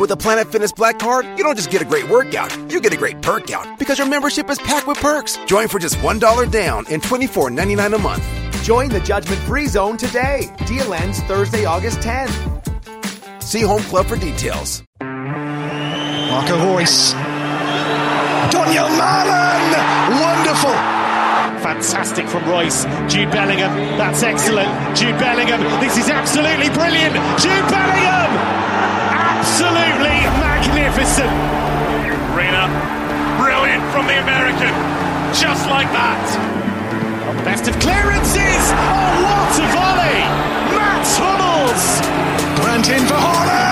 With a Planet Fitness Black Card, you don't just get a great workout, you get a great perk out because your membership is packed with perks. Join for just $1 down and $24.99 a month. Join the judgment free zone today. Deal ends Thursday, August 10th. See Home Club for details. Marco Reus. Donyell Malen! Wonderful! Fantastic from Reus. Jude Bellingham, that's excellent. Jude Bellingham, this is absolutely brilliant. Jude Bellingham! Absolutely magnificent. Reyna, brilliant from the American. Just like that. Best of clearances. Oh, what a volley! Mats Hummels! Grant in for Haaland!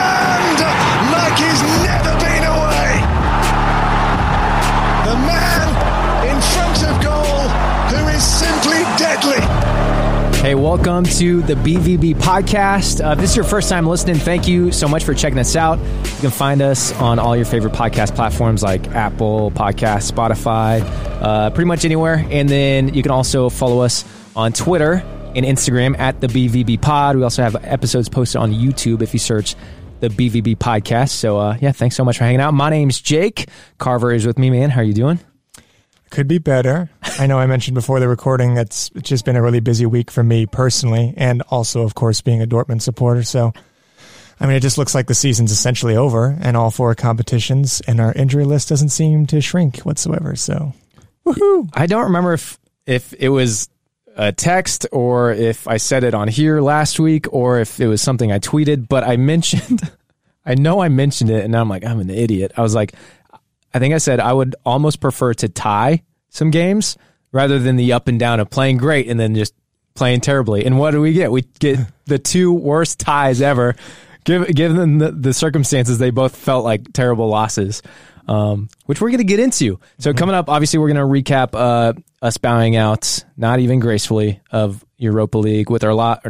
Hey, welcome to the BVB podcast. Uh, if this is your first time listening, thank you so much for checking us out. You can find us on all your favorite podcast platforms like Apple Podcast, Spotify, uh, pretty much anywhere. And then you can also follow us on Twitter and Instagram at the BVB Pod. We also have episodes posted on YouTube if you search the BVB podcast. So, uh, yeah, thanks so much for hanging out. My name's Jake. Carver is with me, man. How are you doing? Could be better. I know I mentioned before the recording that's it's just been a really busy week for me personally, and also, of course, being a Dortmund supporter. So, I mean, it just looks like the season's essentially over and all four competitions, and our injury list doesn't seem to shrink whatsoever. So, woohoo! I don't remember if if it was a text or if I said it on here last week or if it was something I tweeted, but I mentioned, I know I mentioned it, and I'm like, I'm an idiot. I was like, I think I said I would almost prefer to tie some games rather than the up and down of playing great and then just playing terribly. And what do we get? We get the two worst ties ever. Given the, the circumstances, they both felt like terrible losses, um, which we're going to get into. So coming up, obviously, we're going to recap uh, us bowing out, not even gracefully, of Europa League with our lot.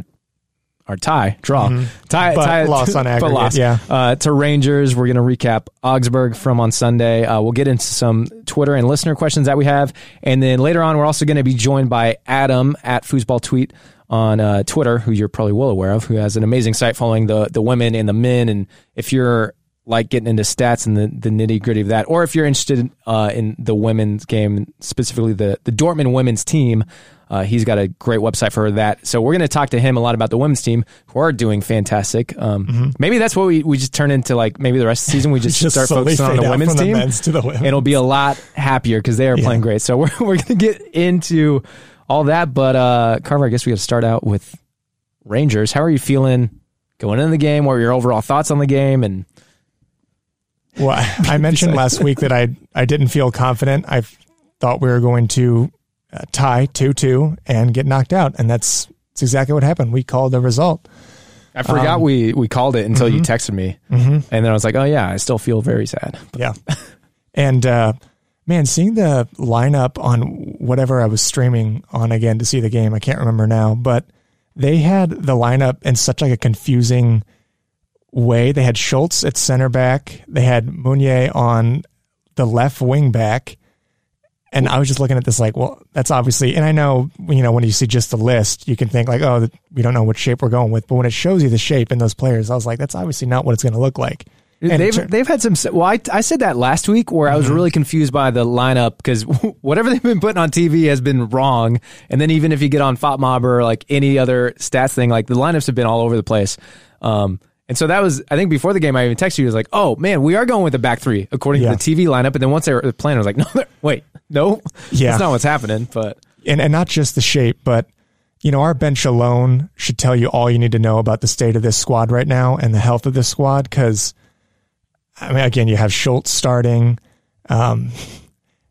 Our tie draw, tie, But tie, loss on but aggregate, loss. yeah. Uh, to Rangers, we're going to recap Augsburg from on Sunday. Uh, we'll get into some Twitter and listener questions that we have, and then later on, we're also going to be joined by Adam at fussballtwit on uh, Twitter, who you're probably well aware of, who has an amazing site following the the women and the men. And if you're like getting into stats and the, the nitty gritty of that, or if you're interested uh, in the women's game, specifically the the Dortmund women's team. Uh, he's got a great website for that. So we're going to talk to him a lot about the women's team who are doing fantastic. Um, Maybe that's what we, we just turn into like maybe the rest of the season we just, Just start focusing on the women's the team. to the women's. And it'll be a lot happier because they are playing great. So we're, we're going to get into all that. But uh, Carver, I guess we got to start out with Rangers. How are you feeling going into the game? What are your overall thoughts on the game? And Well, I mentioned last week that I I didn't feel confident. I thought we were going to uh, tie two two and get knocked out, and that's, that's exactly what happened. We called the result. I forgot Um, we, we called it until you texted me. And then I was like, oh, yeah, I still feel very sad. Yeah. and uh, man, seeing the lineup on whatever I was streaming on again to see the game, I can't remember now, but they had the lineup in such like a confusing way. They had Schulz at center back. They had Meunier on the left wing back. And I was just looking at this like, well, that's obviously, and I know, you know, when you see just the list, you can think like, oh, we don't know what shape we're going with. But when it shows you the shape in those players, I was like, that's obviously not what it's going to look like. And they've tur- they've had some. Well, I, I said that last week where I was really confused by the lineup because whatever they've been putting on TV has been wrong. And then even if you get on FOTMob or like any other stats thing, like the lineups have been all over the place. Um, and so that was I think before the game I even texted you I was like, oh man, we are going with the back three according Yeah. to the TV lineup. And then once they were playing, I was like, no, wait, no, Yeah. that's not what's happening. But and, and not just the shape, but you know, our bench alone should tell you all you need to know about the state of this squad right now and the health of this squad. Because, I mean, again, you have Schulz starting, um,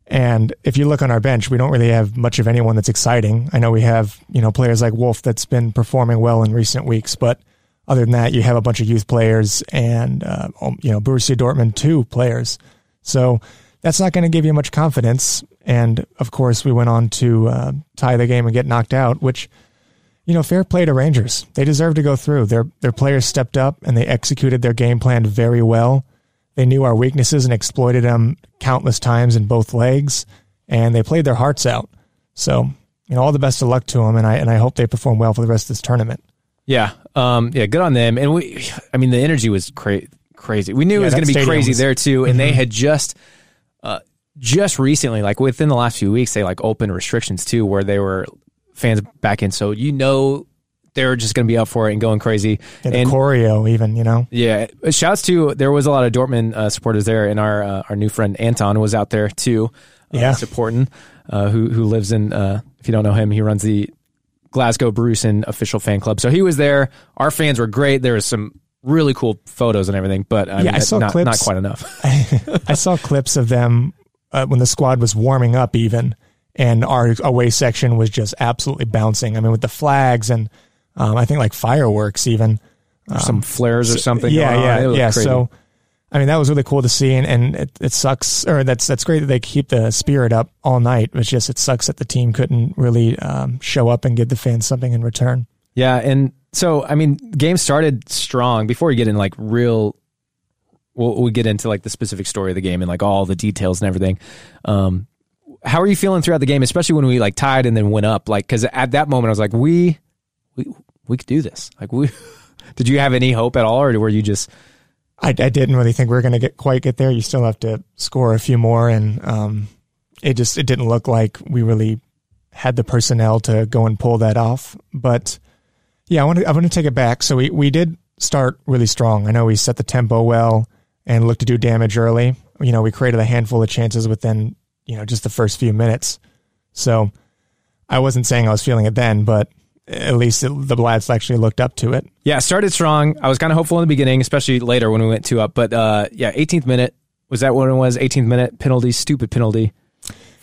and if you look on our bench, we don't really have much of anyone that's exciting. I know we have you know players like Wolf that's been performing well in recent weeks, but other than that, you have a bunch of youth players and uh, um, you know Borussia Dortmund two players. So that's not going to give you much confidence. And of course, we went on to uh, tie the game and get knocked out, which, you know, fair play to Rangers. They deserve to go through. Their their players stepped up and they executed their game plan very well. They knew our weaknesses and exploited them countless times in both legs, and they played their hearts out. So, you know, all the best of luck to them, and I and I hope they perform well for the rest of this tournament. Yeah, um, yeah, good on them. And we, I mean, the energy was cra- crazy. We knew Yeah, it was going to be crazy was- there too, and they had just, uh, just recently, like within the last few weeks, they like opened restrictions too, where they were fans back in. So you know they're just going to be up for it and going crazy. And, and choreo, even you know. yeah, shouts to there was a lot of Dortmund uh, supporters there, and our uh, our new friend Anton was out there too, uh, Yeah. supporting. Uh, who who lives in? Uh, if you don't know him, he runs the Glasgow Brucein official fan club. So he was there. Our fans were great. There was some really cool photos and everything, but I Yeah, mean, I saw not, clips. not quite enough. I saw clips of them uh, when the squad was warming up, even, and our away section was just absolutely bouncing. I mean, with the flags and um, I think like fireworks, even. some flares or something. Yeah, going on. It yeah, yeah. So, I mean, that was really cool to see, and, and it, it sucks, or that's that's great that they keep the spirit up all night. It's just it sucks that the team couldn't really um, show up and give the fans something in return. Yeah, and so I mean, game started strong. Before we get in like real, we'll, we get into like the specific story of the game and like all the details and everything. Um, how are you feeling throughout the game, especially when we like tied and then went up? Like, because at that moment I was like, we, we, we could do this. Like, we. Did you have any hope at all, or were you just? I, I didn't really think we were going to get quite get there. You still have to score a few more, and um, it just it didn't look like we really had the personnel to go and pull that off. But yeah, I want to I want to take it back. So we we did start really strong. I know we set the tempo well and looked to do damage early. You know, we created a handful of chances within you know just the first few minutes. So I wasn't saying I was feeling it then, but at least it, the lads actually looked up to it. Yeah, started strong. I was kind of hopeful in the beginning, especially later when we went two up. But uh, yeah, 18th minute was that what it was? 18th minute penalty, stupid penalty.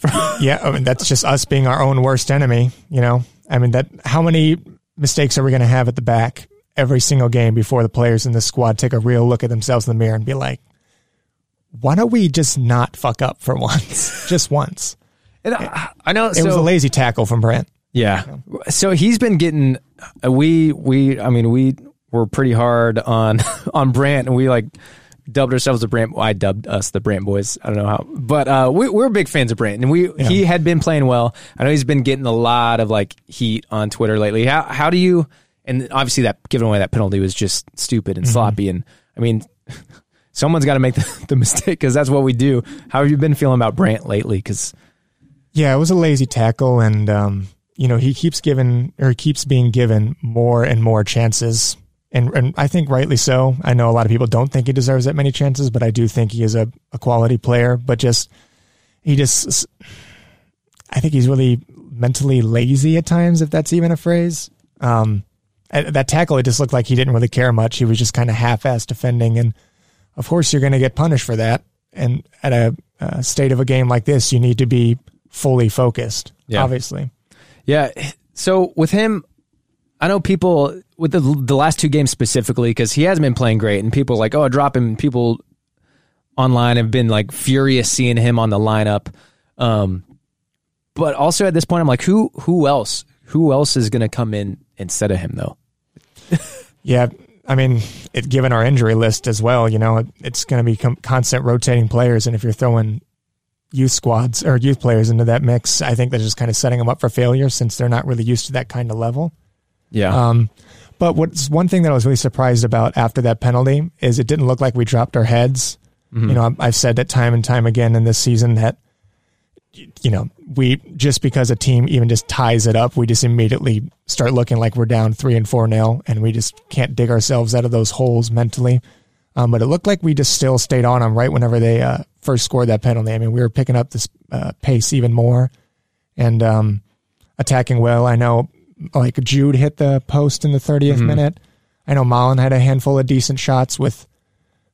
yeah, I mean that's just us being our own worst enemy. You know, I mean that. How many mistakes are we going to have at the back every single game before the players in the squad take a real look at themselves in the mirror and be like, "Why don't we just not fuck up for once, just once?" And I, I know It was a lazy tackle from Brandt. Yeah. So he's been getting uh, we we I mean we were pretty hard on on Brandt and we like dubbed ourselves the Brandt. I dubbed us the Brandt boys. I don't know how, but uh, we, we're big fans of Brandt and we he had been playing well. I know he's been getting a lot of like heat on Twitter lately. How how do you? And obviously that giving away that penalty was just stupid and sloppy. And I mean. Someone's got to make the, the mistake because that's what we do. How have you been feeling about Brandt lately? Because Yeah, it was a lazy tackle, and um, you know he keeps giving or he keeps being given more and more chances, and and I think rightly so. I know a lot of people don't think he deserves that many chances, but I do think he is a, a quality player. But just he just, I think he's really mentally lazy at times, if that's even a phrase. Um, that tackle, it just looked like he didn't really care much. He was just kind of half-ass defending, and of course you're going to get punished for that. And at a, a state of a game like this, you need to be fully focused. Yeah. Obviously, Yeah. So with him, I know people with the the last two games specifically because he hasn't been playing great, and people like, oh, drop him. People online have been like furious seeing him on the lineup. Um, but also at this point, I'm like, who who else? Who else is going to come in instead of him though? yeah. I mean, it, given our injury list as well, you know, it, it's going to be com- constant rotating players, and if you're throwing youth squads or youth players into that mix, I think they're just kind of setting them up for failure since they're not really used to that kind of level. Yeah. Um, but what's one thing that I was really surprised about after that penalty is it didn't look like we dropped our heads. You know, I've- I've said that time and time again in this season that you know we just because a team even just ties it up, we just immediately start looking like we're down three and four nil, and we just can't dig ourselves out of those holes mentally. Um, but it looked like we just still stayed on them right whenever they uh, first scored that penalty. I mean, we were picking up this uh, pace even more and um, attacking well. I know like Jude hit the post in the 30th minute. I know Malen had a handful of decent shots with.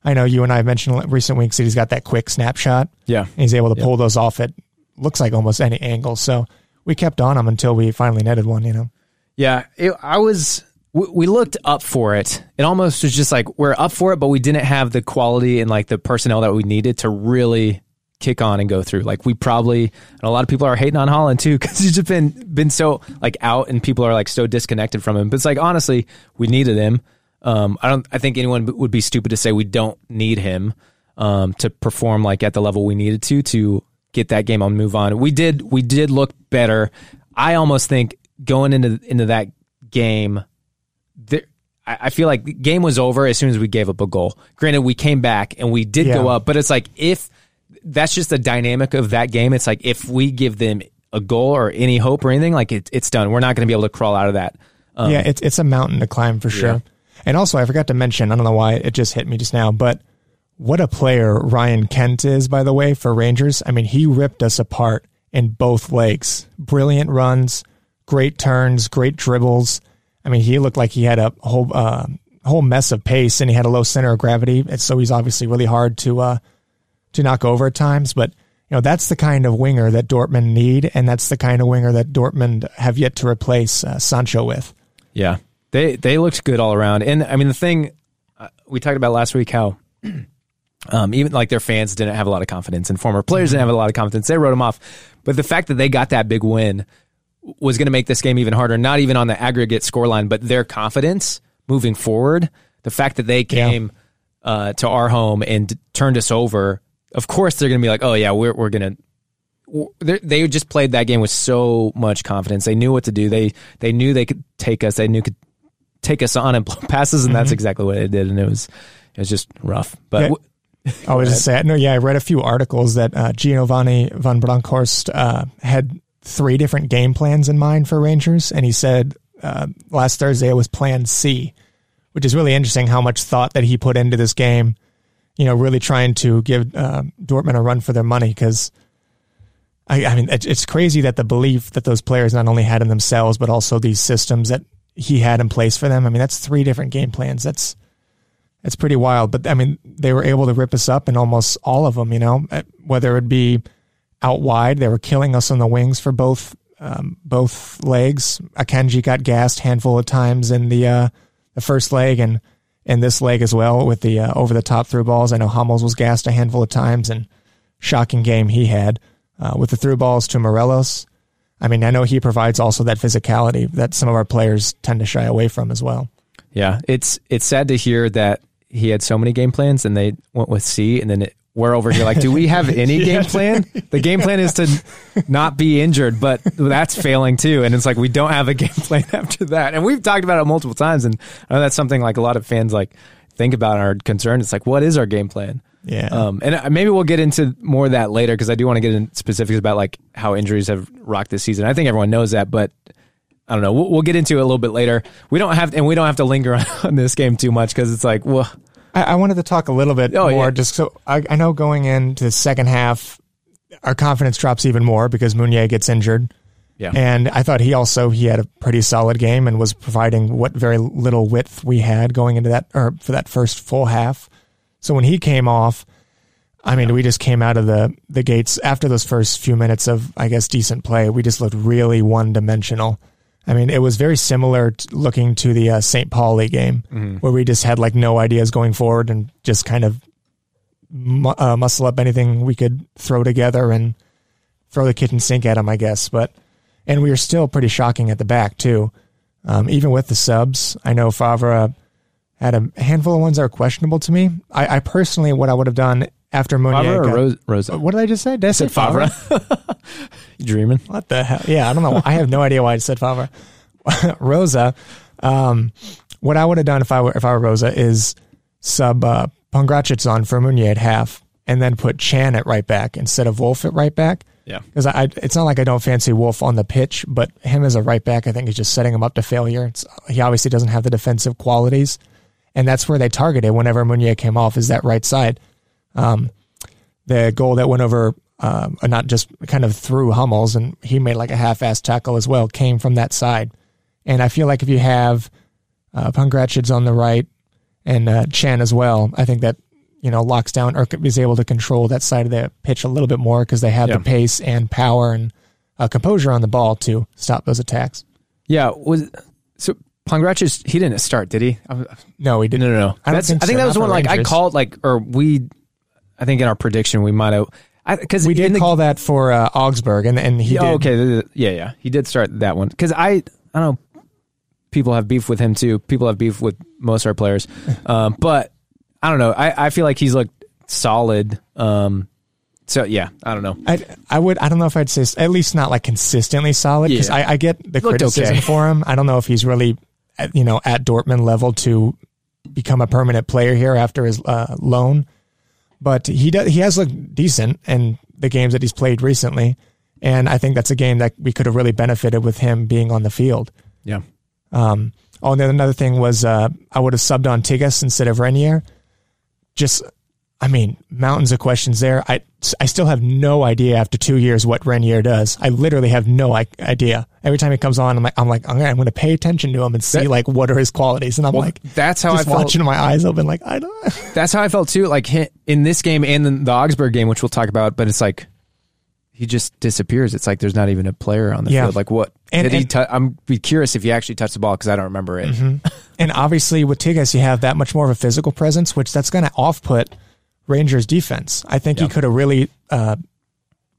I know you and I have mentioned recent weeks that he's got that quick snapshot. Yeah. He's able to pull those off at looks like almost any angle. So we kept on him until we finally netted one. You know. Yeah, it, I was. We, looked up for it. It almost was just like we're up for it, but we didn't have the quality and like the personnel that we needed to really kick on and go through. Like we probably, and a lot of people are hating on Haaland too because he's just been been so like out, and people are like so disconnected from him. But it's like honestly, we needed him. Um, I don't. I think anyone would be stupid to say we don't need him um, to perform like at the level we needed to to get that game on, move on. We did. We did look better. I almost think going into into that game, there, I, I feel like the game was over as soon as we gave up a goal. Granted, we came back and we did go up, but it's like if that's just the dynamic of that game. It's like if we give them a goal or any hope or anything, like it, it's done. We're not going to be able to crawl out of that. Um, yeah, it's it's a mountain to climb for sure. And also, I forgot to mention. I don't know why it just hit me just now, but what a player Ryan Kent is, by the way, for Rangers. I mean, he ripped us apart in both legs. Brilliant runs, great turns, great dribbles. I mean, he looked like he had a whole uh, whole mess of pace, and he had a low center of gravity. And so he's obviously really hard to uh, to knock over at times. But you know, that's the kind of winger that Dortmund need, and that's the kind of winger that Dortmund have yet to replace uh, Sancho with. Yeah, they they looked good all around. And I mean, the thing uh, we talked about last week, how um, even like their fans didn't have a lot of confidence, and former players didn't have a lot of confidence. They wrote them off, but the fact that they got that big win was going to make this game even harder. Not even on the aggregate scoreline, but their confidence moving forward. The fact that they came uh, to our home and d- turned us over. Of course, they're going to be like, "Oh yeah, we're we're going to they they just played that game with so much confidence. They knew what to do. They they knew they could take us. They knew could take us on and blow passes, and that's exactly what they did. And it was it was just rough. But Yeah. w- I was just saying, no, yeah, I read a few articles that uh, Giovanni van Bronckhorst uh, had three different game plans in mind for Rangers, and he said uh, last Thursday it was Plan C, which is really interesting how much thought that he put into this game. You know, really trying to give uh, Dortmund a run for their money because. I, I mean, it- it's crazy that the belief that those players not only had in themselves, but also these systems that he had in place for them. I mean, that's three different game plans. That's it's pretty wild. But I mean, they were able to rip us up in almost all of them. You know, whether it be out wide, they were killing us on the wings for both um, both legs. Akanji got gassed handful of times in the uh, the first leg and in this leg as well with the uh, over the top through balls. I know Hummels was gassed a handful of times and shocking game he had uh, with the through balls to Morelos. I mean, I know he provides also that physicality that some of our players tend to shy away from as well. yeah, it's it's sad to hear that he had so many game plans, and they went with C, and then it, we're over here like, do we have any game plan? The game plan is to not be injured, but that's failing too. And it's like we don't have a game plan after that. And we've talked about it multiple times, and I know that's something like a lot of fans like think about and are concerned. It's like, what is our game plan? Yeah. Um, and uh, maybe we'll get into more of that later because I do want to get into specifics about like how injuries have rocked this season. I think everyone knows that, but I don't know. We'll, we'll get into it a little bit later. We don't have, and we don't have to linger on, on this game too much because it's like, well, I, I wanted to talk a little bit Oh, more, yeah. just so I, I know going into the second half, our confidence drops even more because Meunier gets injured. yeah, And I thought he also he had a pretty solid game and was providing what very little width we had going into that or for that first full half. So when he came off, I mean, we just came out of the the gates after those first few minutes of I guess decent play. We just looked really one dimensional. I mean, it was very similar to looking to the uh, St. Pauli game where we just had like no ideas going forward and just kind of mu- uh, muscle up anything we could throw together and throw the kitchen sink at them, I guess. But and we were still pretty shocking at the back too. Um, even with the subs, I know Favre had a handful of ones that were questionable to me. I, I personally, what I would have done after Meunier, Favre or got- Rose, Rosa? what did I just say? Did I say Favre. you dreaming? what the hell? Yeah, I don't know. I have no idea why I said Favre. Rosa. Um, what I would have done if I were if I were Rosa is sub uh, Pongracic on for Meunier at half, and then put Can at right back instead of Wolf at right back. Yeah. because I, I it's not like I don't fancy Wolf on the pitch, but him as a right back, I think is just setting him up to failure. It's, he obviously doesn't have the defensive qualities, and that's where they targeted whenever Meunier came off is that right side. Um, the goal that went over, um, uh, not just kind of through Hummels, and he made like a half-ass tackle as well, came from that side. And I feel like if you have uh, Pongracic on the right and uh, Can as well, I think that you know locks down or is able to control that side of the pitch a little bit more because they have Yeah. the pace and power and uh, composure on the ball to stop those attacks. Yeah. Was so Pongracic? He didn't start, did he? No, he didn't. no, no. I don't think I think that was not one like I called like or we. I think in our prediction we might have because We did call that for uh, Augsburg, and and he did. oh, okay, yeah, yeah, he did start that one because I I don't know. People have beef with him too. People have beef with most of our players, um, but I don't know. I, I feel like he's looked solid. Um, so yeah, I don't know. I, I would I don't know if I'd say at least not like consistently solid because Yeah. I, I get the Looked criticism okay. for him. I don't know if he's really you know, at Dortmund level to become a permanent player here after his uh, loan. But he does, he has looked decent in the games that he's played recently, and I think that's a game that we could have really benefited with him being on the field. Yeah. Um, oh, and then another thing was uh, I would have subbed on Tigges instead of Reinier. Just, I mean, mountains of questions there. I I still have no idea after two years what Reinier does. I literally have no I- idea. Every time he comes on, I'm like, I'm like, okay, I'm going to pay attention to him and see That- like what are his qualities. And I'm Well, like, that's how I felt- watching my eyes open, like I don't. That's how I felt too. Like in this game and in the Augsburg game, which we'll talk about, but it's like he just disappears. It's like there's not even a player on the Yeah. field. Like what? And- did and- tou- I'm be curious if he actually touched the ball because I don't remember it. Mm-hmm. And obviously with Tigges, you have that much more of a physical presence, which that's going to off put Rangers defense. I think he could have really uh,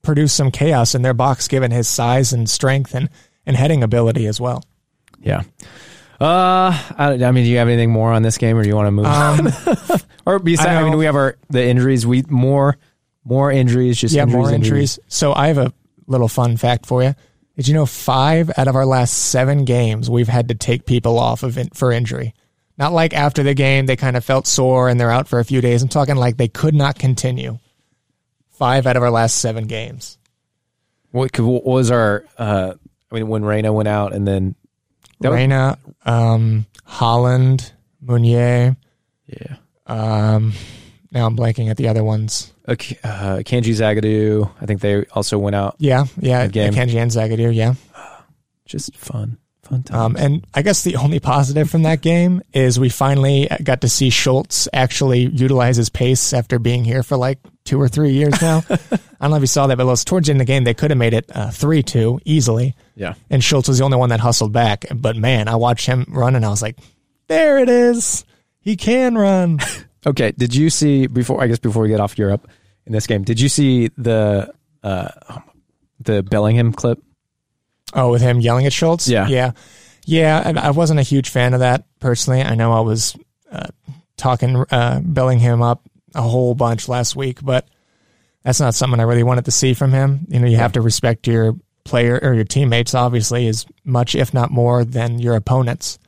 produced some chaos in their box given his size and strength and, and heading ability as well. Yeah. Uh, I, I mean, do you have anything more on this game, or do you want to move Um, on? or besides, I I, mean, we have our the injuries. We more more injuries. Just yeah, injuries, more injuries. So I have a little fun fact for you. Did you know five out of our last seven games we've had to take people off of in, for injury? Not like after the game they kind of felt sore and they're out for a few days. I'm talking like they could not continue. Five out of our last seven games. What, what was our? Uh, I mean, when Reyna went out, and then that was- um, Haaland, Meunier. yeah, Um, now I'm blanking at the other ones. uh, K- uh, Kanji Zagadou. I think they also went out. Yeah, yeah, game. Kenji and Zagadou, yeah. Just fun, fun time. Um, and I guess the only positive from that game is we finally got to see Schulz actually utilize his pace after being here for like two or three years now. I don't know if you saw that, but it was towards the end of the game, they could have made it uh, 3 2 easily. yeah. And Schulz was the only one that hustled back. But man, I watched him run and I was like, there it is. He can run. Okay. Did you see before? I guess before we get off Europe in this game, did you see the uh, the Bellingham clip? Oh, with him yelling at Schulz? Yeah. Yeah. Yeah. and I wasn't a huge fan of that personally. I know I was uh, talking uh, Bellingham up a whole bunch last week, but that's not something I really wanted to see from him. You know, you have to respect your player or your teammates, obviously, as much, if not more, than your opponents.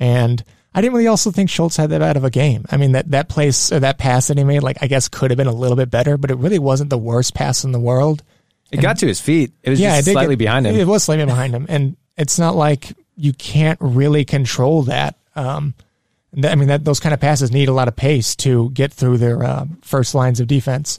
And I didn't really also think Schulz had that bad of a game. I mean, that, that place or that pass that he made, like, I guess could have been a little bit better, but it really wasn't the worst pass in the world It got to his feet. It was just it slightly get- behind him. It was slightly behind him, and it's not like you can't really control that. Um, th- I mean, that those kind of passes need a lot of pace to get through their uh, first lines of defense.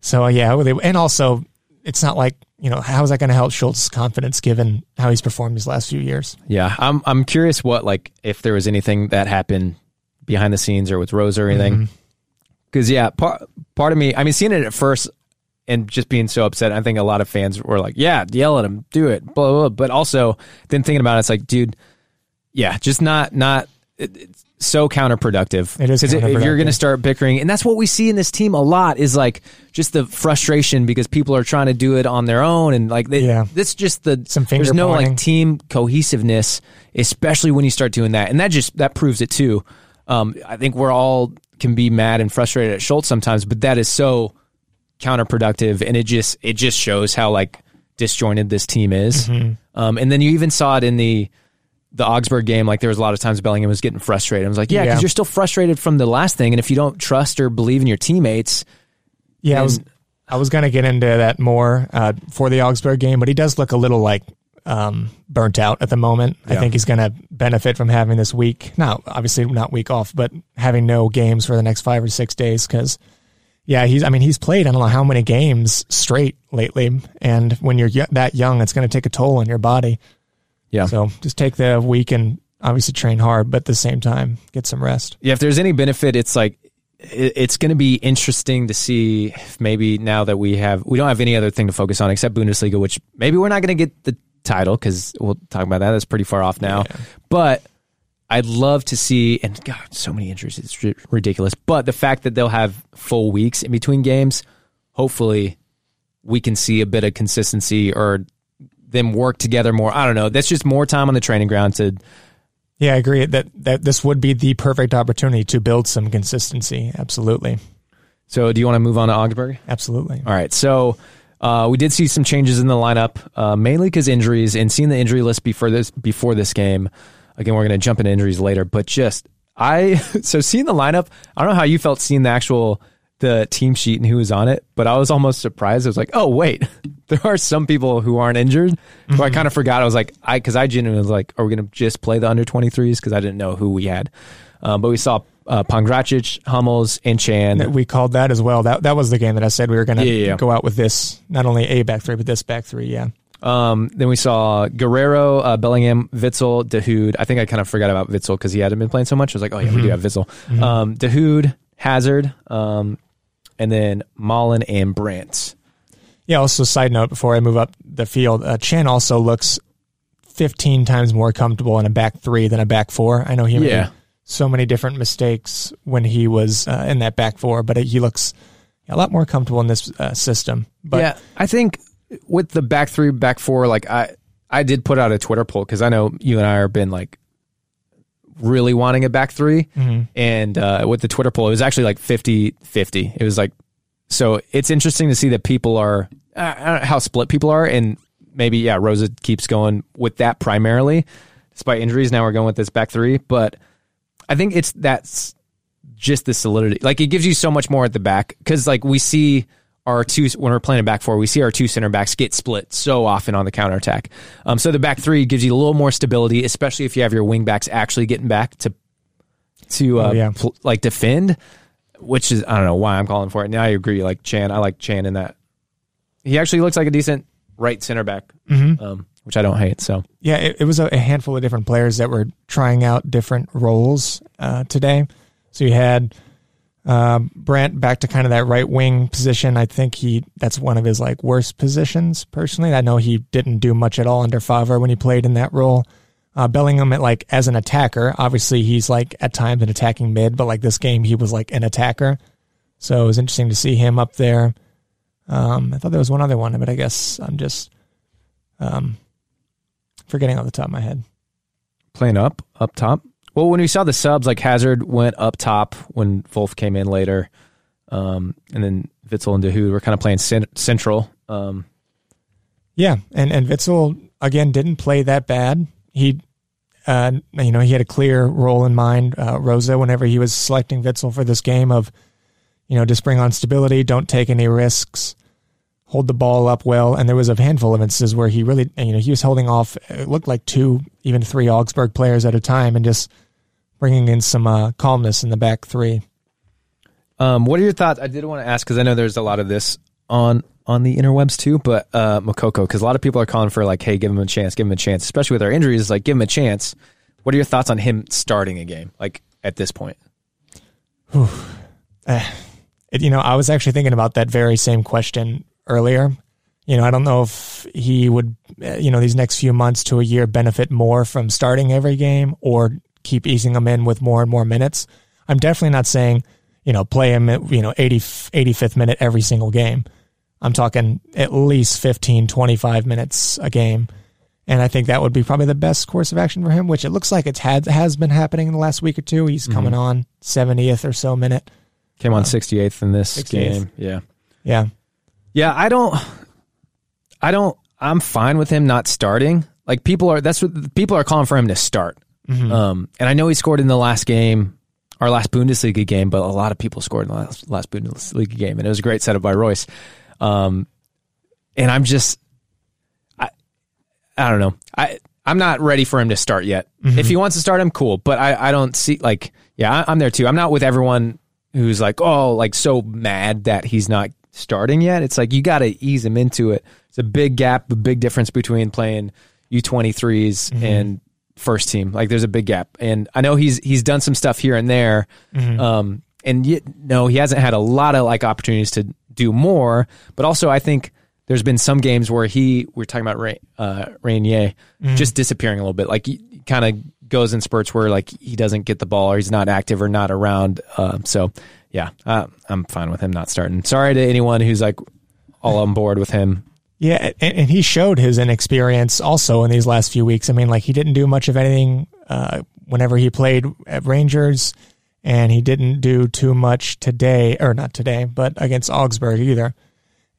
So uh, yeah, they- and also it's not like you know how is that going to help Schulz's confidence given how he's performed these last few years? Yeah, I'm I'm curious what like if there was anything that happened behind the scenes or with Rose or anything. Mm-hmm. Because yeah, part part of me, I mean, seeing it at first and just being so upset, I think a lot of fans were like, "Yeah, yell at him, do it," blah blah. blah. But also then thinking about it, it's like, dude, yeah, just not not. It, it's so counterproductive. It is because if you're going to start bickering, and that's what we see in this team a lot is like just the frustration because people are trying to do it on their own, and like they, Yeah. that's just the Some finger there's no pointing. like team cohesiveness, especially when you start doing that, and that just that proves it too. Um, I think we're all can be mad and frustrated at Schulz sometimes, but that is so counterproductive, and it just it just shows how like disjointed this team is. Mm-hmm. Um, and then you even saw it in the the Augsburg game. Like there was a lot of times Bellingham was getting frustrated. I was like, yeah, because Yeah. you're still frustrated from the last thing, and if you don't trust or believe in your teammates, Yeah, I was I was going to get into that more uh, for the Augsburg game, but he does look a little like um, burnt out at the moment. I think he's going to benefit from having this week, Now, obviously not week off, but having no games for the next five or six days because. Yeah, he's. I mean, he's played. I don't know how many games straight lately, and when you're that young, it's going to take a toll on your body. yeah. So just take the week and obviously train hard, but at the same time, get some rest. Yeah, if there's any benefit, it's like it's going to be interesting to see if maybe now that we have we don't have any other thing to focus on except Bundesliga, which maybe we're not going to get the title because we'll talk about that. That's pretty far off now, but. I'd love to see, and God, so many injuries, it's ri- ridiculous. But the fact that they'll have full weeks in between games, hopefully, we can see a bit of consistency or them work together more. I don't know. That's just more time on the training ground to Yeah, I agree that that this would be the perfect opportunity to build some consistency. Absolutely, So, do you want to move on to Augsburg? absolutely. All right. So, uh, we did see some changes in the lineup, uh, mainly because injuries, and seeing the injury list before this before this game. Again, we're going to jump into injuries later, but just I so seeing the lineup, I don't know how you felt seeing the actual the team sheet and who was on it, but I was almost surprised. I was like, oh wait, there are some people who aren't injured. Mm-hmm. So I kind of forgot. I was like, I because I genuinely was like, are we going to just play the under 23s? Because I didn't know who we had. Um, but we saw uh, Pongracic, Hummels, and Can. We called that as well. That that was the game that I said we were going to yeah, yeah. go out with this, not only a back three, but this back three. Yeah. Um, then we saw Guerreiro, uh, Bellingham, Witsel, Dahoud. I think I kind of forgot about Witsel because he hadn't been playing so much. I was like, oh yeah, mm-hmm. we do mm-hmm. have Witsel, Mm-hmm. Um, Dahoud, Hazard, um, and then Malen and Brandt. Yeah. Also, side note before I move up the field, uh, Can also looks 15 times more comfortable in a back three than a back four. I know he yeah. made so many different mistakes when he was uh, in that back four, but he looks a lot more comfortable in this uh, system. But yeah, I think with the back three, back four, like I, I did put out a Twitter poll because I know you and I have been like really wanting a back 3 mm-hmm. and uh, with the Twitter poll, it was actually like 50-50. It was like so. It's interesting to see that people are uh, how split people are, and maybe yeah, Rosa keeps going with that primarily, despite injuries. Now we're going with this back three, but I think it's that's just the solidity. Like it gives you so much more at the back because like we see our two when we're playing a back four, we see our two center backs get split so often on the counter attack. Um, so the back three gives you a little more stability, especially if you have your wing backs actually getting back to to uh, oh, yeah. pl- like defend. Which is I don't know why I'm calling for it. Now I agree. Like Can, I like Can in that. He actually looks like a decent right center back, mm-hmm. um, which I don't hate. So yeah, it, it was a, a, handful of different players that were trying out different roles uh, today. So you had uh, Brandt back to kind of that right wing position. I think he that's one of his like worst positions personally. I know he didn't do much at all under Favre when he played in that role. Uh, Bellingham at like as an attacker, obviously he's like at times an attacking mid, but like this game he was like an attacker. So it was interesting to see him up there. Um, I thought there was one other one, but I guess I'm just um, forgetting off the top of my head. Playing up, up top. Well, when we saw the subs, like Hazard went up top when Wolf came in later, um, and then Witsel and Dahoud were kind of playing cent- central. Um, yeah, and and Witsel again didn't play that bad. He, uh, you know, he had a clear role in mind. Uh, Rosa, whenever he was selecting Witsel for this game, of you know, just bring on stability, don't take any risks, hold the ball up well. And there was a handful of instances where he really, you know, he was holding off. It looked like two, even three Augsburg players at a time, and just bringing in some uh, calmness in the back three. Um, what are your thoughts? I did want to ask because I know there's a lot of this on on the interwebs too, but uh, Moukoko because a lot of people are calling for like, hey, give him a chance, give him a chance, especially with our injuries. Like, give him a chance. What are your thoughts on him starting a game like at this point? Uh, it, you know, I was actually thinking about that very same question earlier. You know, I don't know if he would, uh, you know, these next few months to a year benefit more from starting every game or keep easing them in with more and more minutes. I'm definitely not saying, you know, play him at, you know, 80, 85th minute every single game. I'm talking at least 15, 25 minutes a game. And I think that would be probably the best course of action for him, which it looks like it's had has been happening in the last week or two. He's mm-hmm. coming on 70th or so minute. Came on 68th in this 68th. game. Yeah. Yeah. Yeah, I don't I don't I'm fine with him not starting. Like people are that's what people are calling for him to start. Mm-hmm. Um, and I know he scored in the last game, our last Bundesliga game, but a lot of people scored in the last, last Bundesliga game, and it was a great setup by Reus. Um, and I'm just, I, I don't know. I, I'm not ready for him to start yet. Mm-hmm. If he wants to start him, cool. But I, I don't see like, yeah, I, I'm there too. I'm not with everyone who's like, oh, like so mad that he's not starting yet. It's like you got to ease him into it. It's a big gap, a big difference between playing U23s mm-hmm. and first team. Like there's a big gap, and I know he's he's done some stuff here and there, mm-hmm. um, and yet, no, he hasn't had a lot of like opportunities to do more. But also, I think there's been some games where he we're talking about Ray, uh, Reinier mm-hmm. just disappearing a little bit. Like he kind of goes in spurts where like he doesn't get the ball or he's not active or not around. Uh, so yeah, uh, I'm fine with him not starting. Sorry to anyone who's like all on board with him yeah, and, and, he showed his inexperience also in these last few weeks. I mean, like he didn't do much of anything uh, whenever he played at Rangers, and he didn't do too much today, or not today, but against Augsburg either.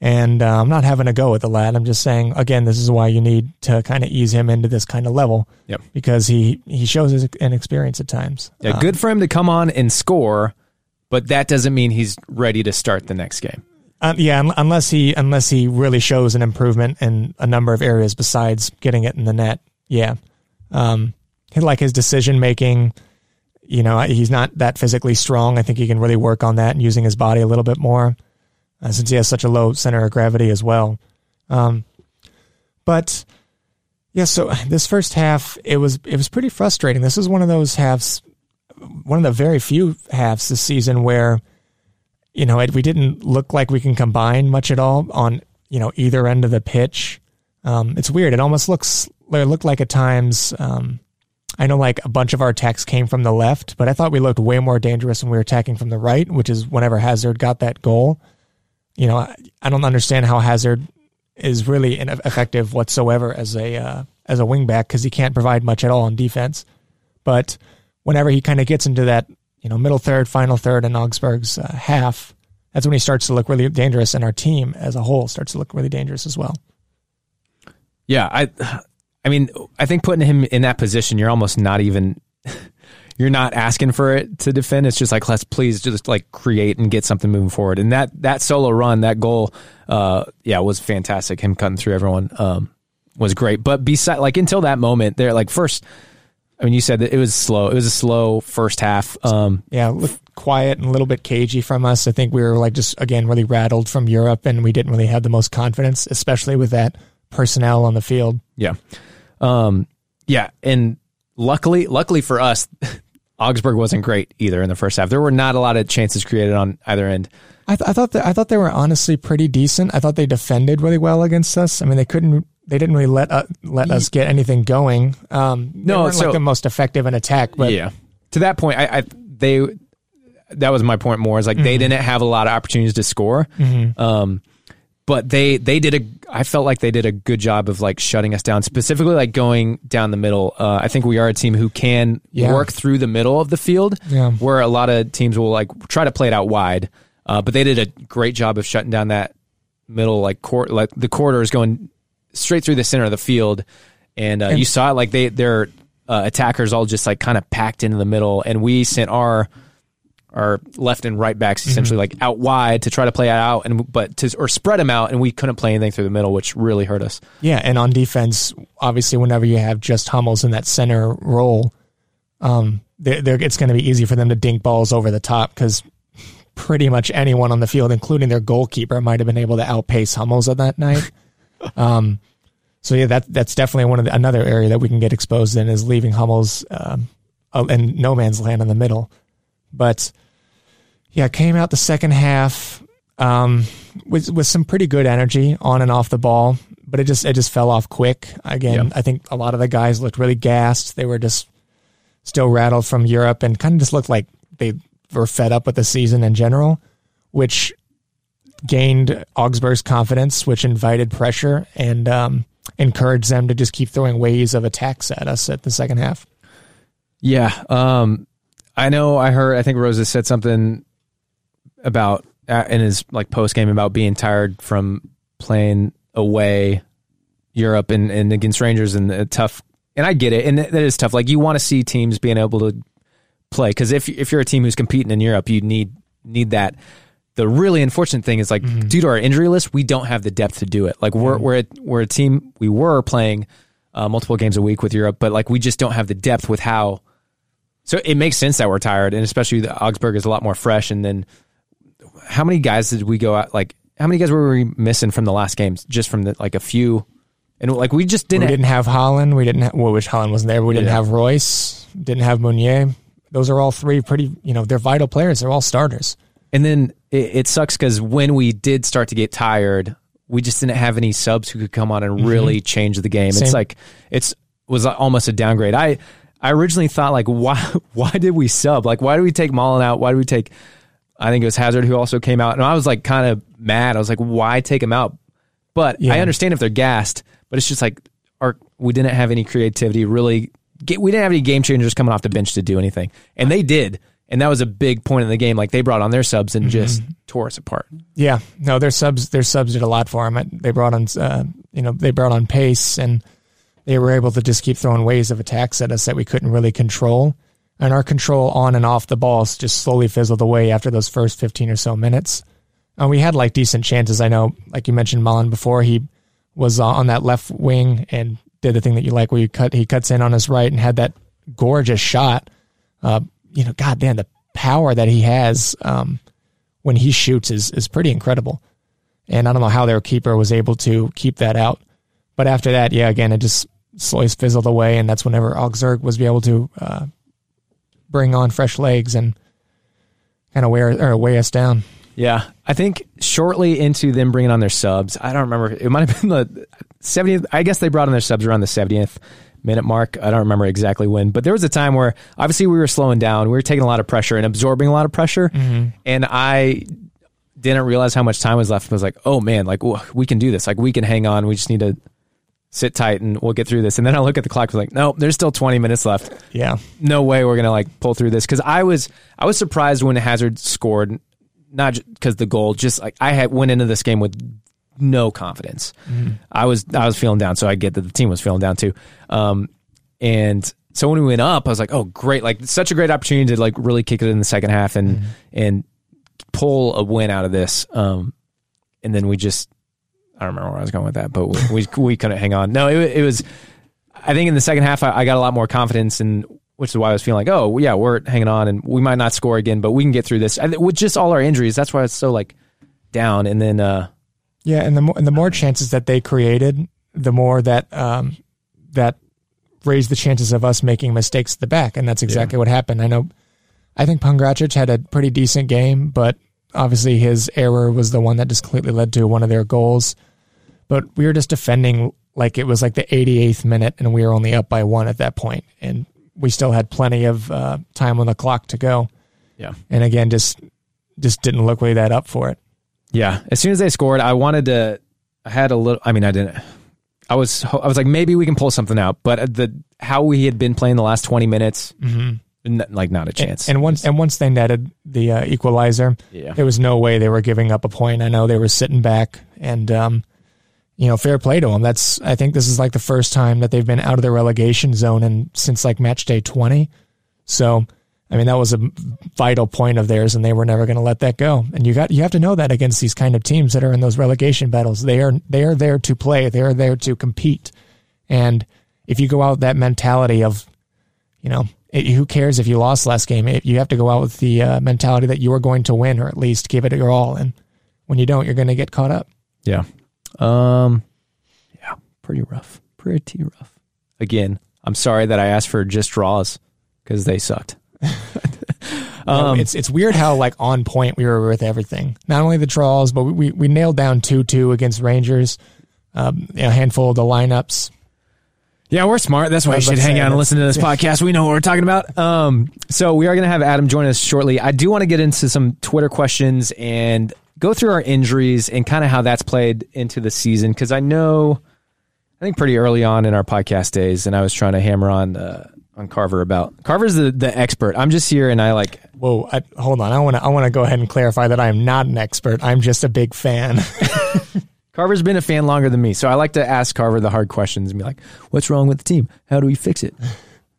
And uh, I'm not having a go with the lad. I'm just saying, again, this is why you need to kind of ease him into this kind of level. Yep. Because he, he shows his inexperience at times. Yeah, Um, good for him to come on and score, but that doesn't mean he's ready to start the next game. Um, yeah, un- unless he unless he really shows an improvement in a number of areas besides getting it in the net. Yeah, um, like his decision making. You know, he's not that physically strong. I think he can really work on that and using his body a little bit more, uh, since he has such a low center of gravity as well. Um, but yeah, so this first half it was it was pretty frustrating. This is one of those halves, one of the very few halves this season where you know, it, we didn't look like we can combine much at all on, you know, either end of the pitch. Um, it's weird. It almost looks, it looked like at times, um, I know like a bunch of our attacks came from the left, but I thought we looked way more dangerous when we were attacking from the right, which is whenever Hazard got that goal. You know, I, I don't understand how Hazard is really ineffective whatsoever as a, uh, as a wingback because he can't provide much at all on defense. But whenever he kind of gets into that you know, middle third, final third and Augsburg's uh, half, that's when he starts to look really dangerous, and our team as a whole starts to look really dangerous as well. Yeah, I, I mean, I think putting him in that position, you're almost not even, you're not asking for it to defend. It's just like let's please just like create and get something moving forward. And that that solo run, that goal, uh, yeah, was fantastic. Him cutting through everyone, um, was great. But beside, like until that moment, there, like first. I mean, you said that it was slow. It was a slow first half. Um, yeah, quiet and a little bit cagey from us. I think we were like just again really rattled from Europe, and we didn't really have the most confidence, especially with that personnel on the field. Yeah, um, yeah, and luckily, luckily for us, Augsburg wasn't great either in the first half. There were not a lot of chances created on either end. I, th- I thought that I thought they were honestly pretty decent. I thought they defended really well against us. I mean, they couldn't they didn't really let uh, let us get anything going. Um, No, weren't so- like the most effective in attack, but yeah, to that point, I, I they that was my point more is like they didn't have a lot of opportunities to score. Um, but they they did a I felt like they did a good job of like shutting us down, specifically like going down the middle. Uh, I think we are a team who can Yeah. work through the middle of the field, Yeah. where a lot of teams will like try to play it out wide. Uh, but they did a great job of shutting down that middle like court like the corridors going straight through the center of the field, and, uh, And- you saw it like they their uh, attackers all just like kind of packed into the middle, and we sent our our left and right backs essentially like out wide to try to play it out and but to or spread them out and we couldn't play anything through the middle which really hurt us Yeah, and on defense, obviously, whenever you have just Hummels in that center role, um, they're, they're, it's going to be easy for them to dink balls over the top because pretty much anyone on the field, including their goalkeeper, might have been able to outpace Hummels on that night. um, so yeah, that that's definitely one of the, another area that we can get exposed in is leaving Hummels um, uh, in no man's land in the middle. But yeah, came out the second half um, with with some pretty good energy on and off the ball, but it just it just fell off quick. Again, Yep. I think a lot of the guys looked really gassed. They were just still rattled from Europe and kind of just looked like they were fed up with the season in general, which gained Augsburg's confidence, which invited pressure and um, encouraged them to just keep throwing waves of attacks at us at the second half. yeah um i know i heard i think rosa said something about uh, in his like post game about being tired from playing away europe and, and against rangers and tough and i get it and that is tough like you want to see teams being able to play because if if you're a team who's competing in Europe, you need need that. The really unfortunate thing is like due to our injury list, we don't have the depth to do it. Like we're we're a, we're a team we were playing uh, multiple games a week with Europe, but like we just don't have the depth with how. So it makes sense that we're tired, and especially the Augsburg is a lot more fresh. And then how many guys did we go out? Like how many guys were we missing from the last games? Just from the like a few, and like we just didn't. we didn't have Haaland. We didn't. Have, well, which Haaland wasn't there. But we didn't Yeah. have Reus. Didn't have Meunier. Those are all three pretty. You know, they're vital players. They're all starters. And then it, it sucks because when we did start to get tired, we just didn't have any subs who could come on and mm-hmm. really change the game. Same. It's like it's was almost a downgrade. I I originally thought like why why did we sub? Like why did we take Malen out? Why did we take? I think it was Hazard who also came out, and I was like kind of mad. I was like, why take him out? But I understand if they're gassed, but it's just like our we didn't have any creativity. Really, get, we didn't have any game changers coming off the bench to do anything, and they did. And that was a big point in the game. Like they brought on their subs and Mm-hmm. just tore us apart. Yeah, no, their subs their subs did a lot for them. They brought on uh, you know they brought on pace and they were able to just keep throwing waves of attacks at us that we couldn't really control. And our control on and off the balls just slowly fizzled away after those first fifteen or so minutes. And we had like decent chances. I know, like you mentioned, Malen before he was on that left wing and did the thing that you like, where you cut he cuts in on his right and had that gorgeous shot. Uh, you know, goddamn, the power that he has. Um, when he shoots is is pretty incredible. And I don't know how their keeper was able to keep that out. But after that, yeah, again, it just slowly fizzled away, and that's whenever Augsburg was able to uh, bring on fresh legs and kind of wear or weigh us down. Yeah, I think shortly into them bringing on their subs, I don't remember. It might have been the 70th. I guess they brought on their subs around the 70th minute mark. I don't remember exactly when, but there was a time where obviously we were slowing down. We were taking a lot of pressure and absorbing a lot of pressure, mm-hmm. and I didn't realize how much time was left. I was like, oh man, like we can do this. Like we can hang on. We just need to sit tight and we'll get through this. And then I look at the clock. I was like, no, there's still 20 minutes left. Yeah, No way we're gonna like pull through this. Because I was I was surprised when Hazard scored, not because the goal. Just like I had went into this game with no confidence. I was I was feeling down. So I get that the team was feeling down too. Um, and so when we went up, I was like, oh great, like such a great opportunity to like really kick it in the second half and and pull a win out of this. Um, and then we just I don't remember where I was going with that, but we we, we couldn't hang on. No, it, it was. I think in the second half, I, I got a lot more confidence, and which is why I was feeling like, oh yeah, we're hanging on, and we might not score again, but we can get through this. I, with just all our injuries, that's why it's so like down. And then uh, yeah, and the more, and the more chances that they created, the more that um, that raised the chances of us making mistakes at the back, and that's exactly what happened. I know, I think Pongracic had a pretty decent game, but obviously his error was the one that just completely led to one of their goals. But we were just defending like it was like the 88th minute, and we were only up by one at that point, and we still had plenty of uh, time on the clock to go. yeah, And again, just just didn't look way that up for it. Yeah. As soon as they scored, I wanted to. I had a little. I mean, I didn't. I was. I was like, maybe we can pull something out. But the how we had been playing the last twenty minutes, n- like not a chance. And once and once they netted the uh, equalizer, Yeah. there was no way they were giving up a point. I know they were sitting back, and um, you know, fair play to them. That's I think this is like the first time that they've been out of the relegation zone and since like match day twenty. So, I mean, that was a vital point of theirs, and they were never going to let that go. And you got you have to know that against these kind of teams that are in those relegation battles, they are they are there to play. They are there to compete. And if you go out that mentality of, you know, it, who cares if you lost last game? It, you have to go out with the uh, mentality that you are going to win, or at least give it your all. And when you don't, you're going to get caught up. Yeah. Um yeah, pretty rough. Pretty rough. Again, I'm sorry that I asked for just draws because they sucked. Um, it's it's weird how like on point we were with everything. Not only the draws, but we we, we nailed down two two against Rangers. Um, you know, a handful of the lineups. Yeah, we're smart. That's why you should hang out and listen to this podcast. We know what we're talking about. Um, so we are going to have Adam join us shortly. I do want to get into some Twitter questions and go through our injuries and kind of how that's played into the season because I know, I think pretty early on in our podcast days, and I was trying to hammer on uh, on Carver about Carver's the the expert. I'm just here and I like Whoa, I, hold on. I want to I want to go ahead and clarify that I am not an expert. I'm just a big fan. Carver's been a fan longer than me, so I like to ask Carver the hard questions and be like, "What's wrong with the team? How do we fix it?"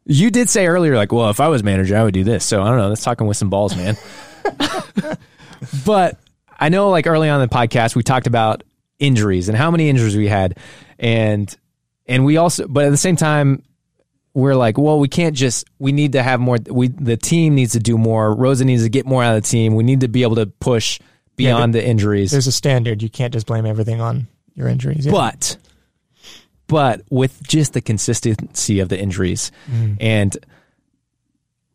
You did say earlier, like, "Well, if I was manager, I would do this." So I don't know. That's talking with some balls, man. but I know, like early on in the podcast, we talked about injuries and how many injuries we had, and and we also, but at the same time, we're like, well, we can't just. We need to have more. We the team needs to do more. Rose needs to get more out of the team. We need to be able to push beyond the injuries. There's a standard. You can't just blame everything on your injuries. Yeah. But but with just the consistency of the injuries and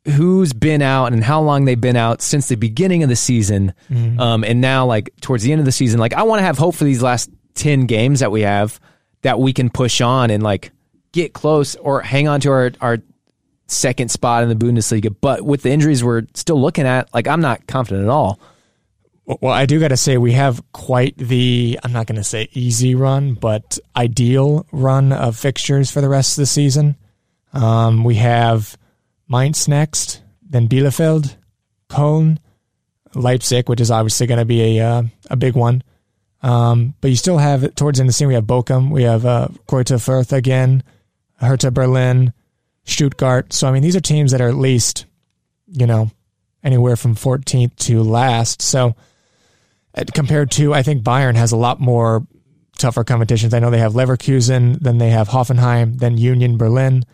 who's been out and how long they've been out since the beginning of the season, um, and now like towards the end of the season, like I want to have hope for these last ten games that we have that we can push on and like get close or hang on to our our second spot in the Bundesliga. But with the injuries we're still looking at, like I'm not confident at all. Well, I do got to say we have quite the I'm not going to say easy run, but ideal run of fixtures for the rest of the season. Um, we have Mainz next, then Bielefeld, Cologne, Leipzig, which is obviously going to be a uh, a big one. Um, but you still have towards the end of the season we have Bochum, we have uh, again, Hertha Berlin, Stuttgart. So I mean these are teams that are at least you know anywhere from 14th to last. So uh, compared to I think Bayern has a lot more tougher competitions. I know they have Leverkusen, then they have Hoffenheim, then Union Berlin,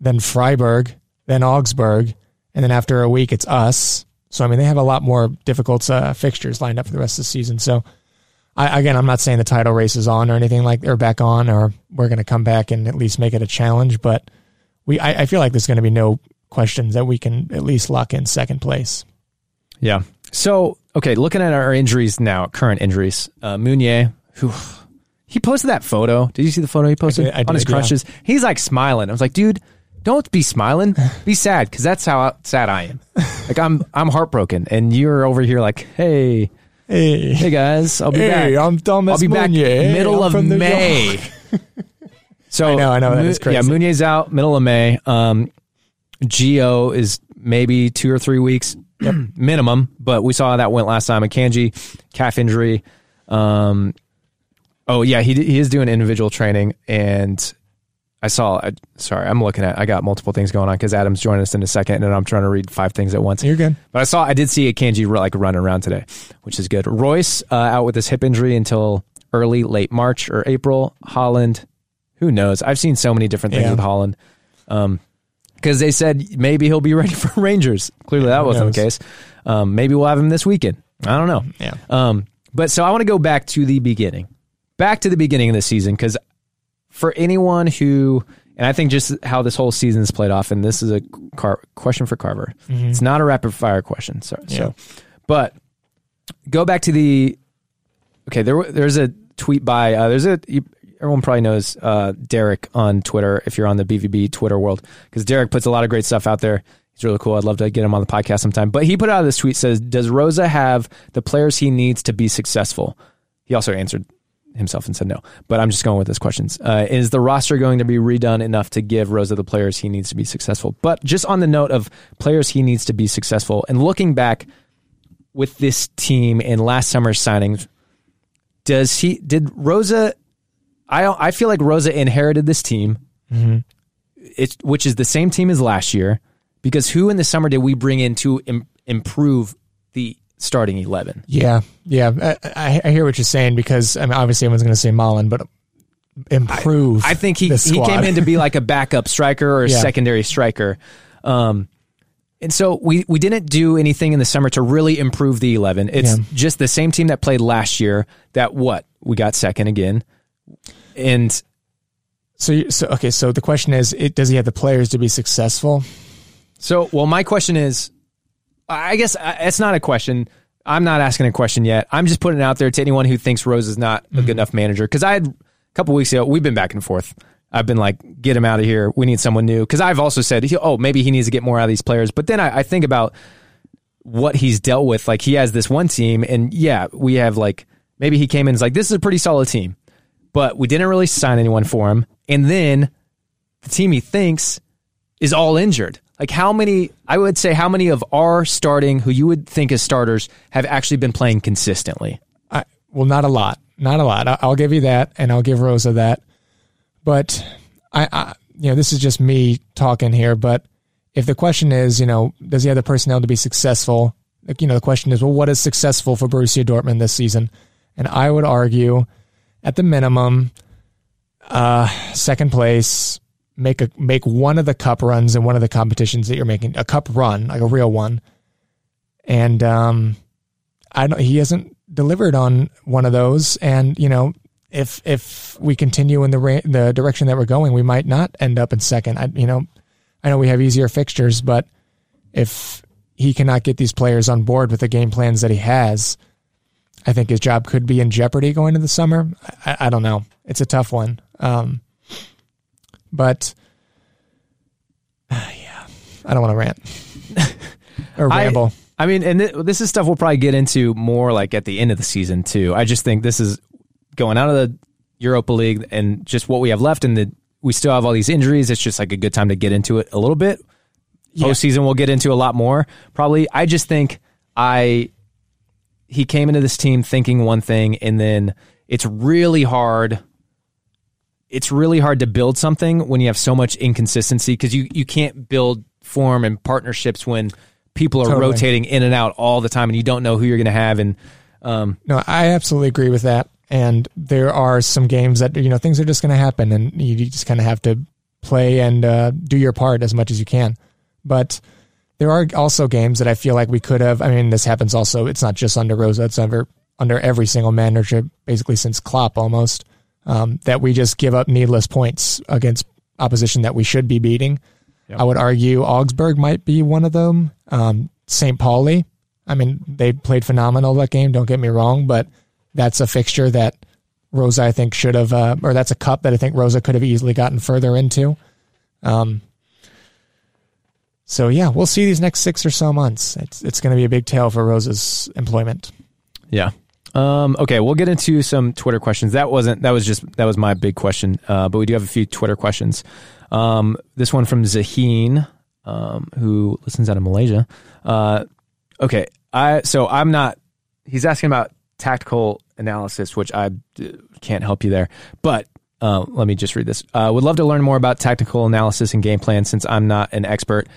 then Freiburg, then Augsburg, and then after a week it's us. So I mean they have a lot more difficult uh, fixtures lined up for the rest of the season. So I, again, I'm not saying the title race is on or anything like or back on or we're going to come back and at least make it a challenge, but we I, I feel like there's going to be no questions that we can at least lock in second place. Yeah. So okay, looking at our injuries now, current injuries, uh, Meunier, who he posted that photo. Did you see the photo he posted I did- I on his did, yeah. He's like smiling. I was like, dude, don't be smiling. Be sad because that's how sad I am. Like I'm, I'm heartbroken, and you're over here like, hey, Hey, hey guys, I'll be Hey, back. I'm Thomas I'll be back Hey, middle I'm of May. so I know, I know, that is crazy. Yeah, Meunier's out middle of May. Um, Gio is maybe two or three weeks minimum, but we saw how that went last time. Akanji calf injury. Um, oh yeah, he he is doing individual training, and I saw. I, sorry, I'm looking at. I got multiple things going on because Adam's joining us in a second, and I'm trying to read five things at once. You're good. But I saw. I did see Akanji like running around today, which is good. Reus uh, out with his hip injury until early late March or April. Haaland, who knows? I've seen so many different things Yeah. with Haaland. Um, because they said maybe he'll be ready for Rangers. Clearly, that wasn't the case. Um, maybe we'll have him this weekend. I don't know. Yeah. Um, but so I want to go back to the beginning, back to the beginning of the season, because for anyone who, and I think just how this whole season is played off, and this is a car, question for Carver. It's not a rapid fire question. So, Mm-hmm. Yeah. so, but go back to the. Okay, there there's a tweet by uh, there's a you, everyone probably knows uh, Derek on Twitter if you're on the BVB Twitter world because Derek puts a lot of great stuff out there. He's really cool. I'd love to get him on the podcast sometime. But he put out this tweet says, "Does Rose have the players he needs to be successful?" He also answered himself and said no. But I'm just going with his questions. Uh, is the roster going to be redone enough to give Rose the players he needs to be successful? But just on the note of players he needs to be successful, and looking back with this team in last summer's signings, does he did Rose? I I feel like Rose inherited this team, it's which is the same team as last year. Because who in the summer did we bring in to Im- improve the starting eleven? Yeah, yeah. I, I, I hear what you're saying because I mean, obviously everyone's going to say Malen, but improve. I think he he came in to be like a backup striker or a Yeah. secondary striker. Um, and so we, we didn't do anything in the summer to really improve the 11. It's Yeah. just the same team that played last year that what? We got second again. And so, so okay. So the question is, it, does he have the players to be successful? so, well, my question is I guess uh, it's not a question. I'm not asking a question yet. I'm just putting it out there to anyone who thinks Rose is not a good enough manager. Because I had a couple weeks ago, we've been back and forth. I've been like, get him out of here. We need someone new. Because I've also said, oh, maybe he needs to get more out of these players. But then I, I think about what he's dealt with. Like he has this one team, and yeah, we have like maybe he came in and like, this is a pretty solid team, but we didn't really sign anyone for him. And then the team he thinks is all injured. Like how many? I would say how many of our starting, who you would think as starters, have actually been playing consistently. I, well, not a lot, not a lot. I'll give you that, and I'll give Rose that. But I, I, you know, this is just me talking here. But if the question is, you know, does he have the personnel to be successful? Like, you know, the question is, well, what is successful for Borussia Dortmund this season? And I would argue, at the minimum, uh, second place, make a make one of the cup runs in one of the competitions that you're making, a cup run, like a real one. And um, I don't. He hasn't delivered on one of those, and you know, if if we continue in the ra- the direction that we're going, we might not end up in second. I, you know, I know we have easier fixtures, but if he cannot get these players on board with the game plans that he has, I think his job could be in jeopardy going into the summer. I, I don't know. It's a tough one. Um, but yeah, I don't want to rant or I- ramble. I mean, and th- this is stuff we'll probably get into more like at the end of the season too. I just think this is going out of the Europa League and just what we have left, and the we still have all these injuries. It's just like a good time to get into it a little bit. Yeah. postseason we'll get into a lot more. Probably. I just think I he came into this team thinking one thing, and then it's really hard. It's really hard to build something when you have so much inconsistency because you you can't build form and partnerships when people are Totally. rotating in and out all the time, and you don't know who you're going to have. And um, No, I absolutely agree with that. And there are some games that you know things are just going to happen, and you just kind of have to play and uh, do your part as much as you can. But there are also games that I feel like we could have. I mean, this happens also. It's not just under Rose; it's under under every single manager, basically since Klopp almost. Um, that we just give up needless points against opposition that we should be beating. I would argue Augsburg might be one of them. Um, St. Pauli. I mean, they played phenomenal that game. Don't get me wrong, but that's a fixture that Rose I think should have, uh, or that's a cup that I think Rose could have easily gotten further into. Um, so yeah, we'll see these next six or so months. It's it's going to be a big tale for Rose's employment. Yeah. Um, okay, we'll get into some Twitter questions. That wasn't that was just that was my big question. Uh, but we do have a few Twitter questions. Um, this one from Zaheen, um, who listens out of Malaysia. Uh, okay, I so I'm not. He's asking about tactical analysis, which I uh, can't help you there. But uh, let me just read this. Uh, would love to learn more about tactical analysis and game plan since I'm not an expert.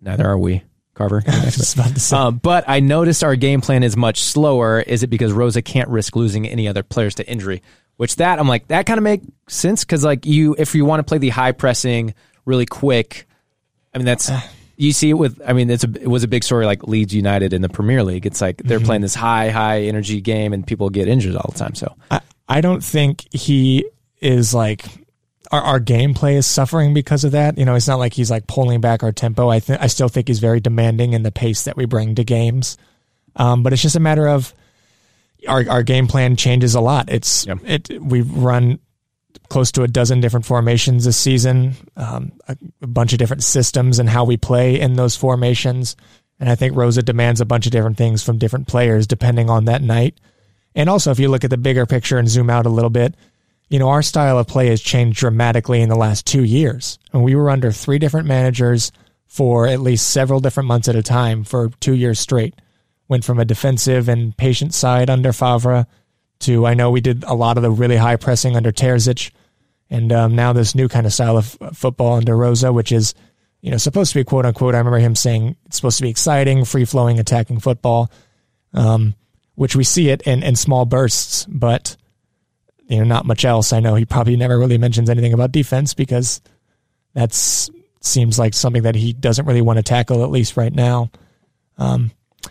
Neither are we, Carver. You're an expert. Just about to say. Um, but I noticed our game plan is much slower. Is it because Rose can't risk losing any other players to injury? Which that I'm like that kind of makes sense because like you if you want to play the high pressing really quick, I mean that's you see it with I mean it's a it was a big story like Leeds United in the Premier League. It's like they're playing this high high energy game and people get injured all the time. So I, I don't think he is like our, our gameplay is suffering because of that. You know, it's not like he's like pulling back our tempo. I think I still think he's very demanding in the pace that we bring to games. Um, but it's just a matter of our our game plan changes a lot. It's Yep. it we've run close to a dozen different formations this season, um, a, a bunch of different systems and how we play in those formations. And I think Rose demands a bunch of different things from different players depending on that night. And also, if you look at the bigger picture and zoom out a little bit, you know, our style of play has changed dramatically in the last two years. And we were under three different managers for at least several different months at a time for two years straight. Went from a defensive and patient side under Favre to, I know we did a lot of the really high pressing under Terzic. And um, now this new kind of style of football under Rose, which is, you know, supposed to be quote unquote. I remember him saying it's supposed to be exciting, free flowing, attacking football, um, which we see it in, in small bursts, but you know, not much else. I know he probably never really mentions anything about defense because that's seems like something that he doesn't really want to tackle at least right now. Um,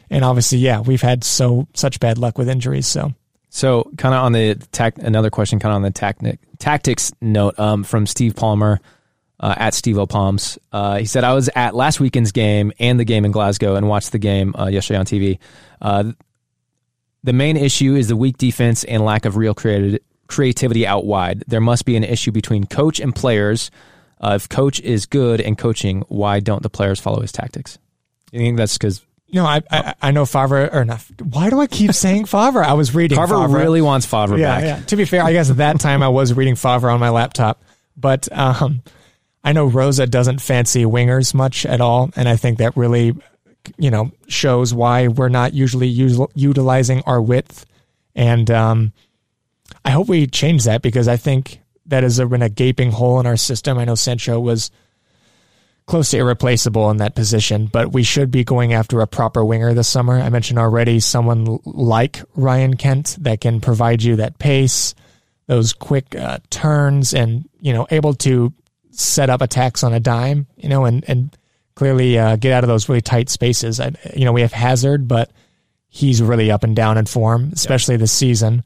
and obviously, yeah, we've had so such bad luck with injuries. So So, kind of on the tac- another question, kind of on the tactic tactics note um, from Steve Palmer uh, at Steve O'Palms. Uh, he said, "I was at last weekend's game and the game in Glasgow and watched the game uh, yesterday on TV. Uh, the main issue is the weak defense and lack of real creati- creativity out wide. There must be an issue between coach and players. Uh, if coach is good and coaching, why don't the players follow his tactics? You think that's because no, I I, I know Favre or not. Why do I keep saying Favre? I was reading Carver Favre. really wants Favre yeah, back? yeah. To be fair, I guess at that time I was reading Favre on my laptop, but um, I know Rose doesn't fancy wingers much at all, and I think that really, you know, shows why we're not usually util- utilizing our width. And um, I hope we change that because I think that has been a gaping hole in our system. I know Sancho was close to irreplaceable in that position, but we should be going after a proper winger this summer. I mentioned already someone like Ryan Kent that can provide you that pace, those quick uh, turns, and you know able to set up attacks on a dime. You know, and and clearly uh, get out of those really tight spaces. I, you know, we have Hazard, but he's really up and down in form, especially this season,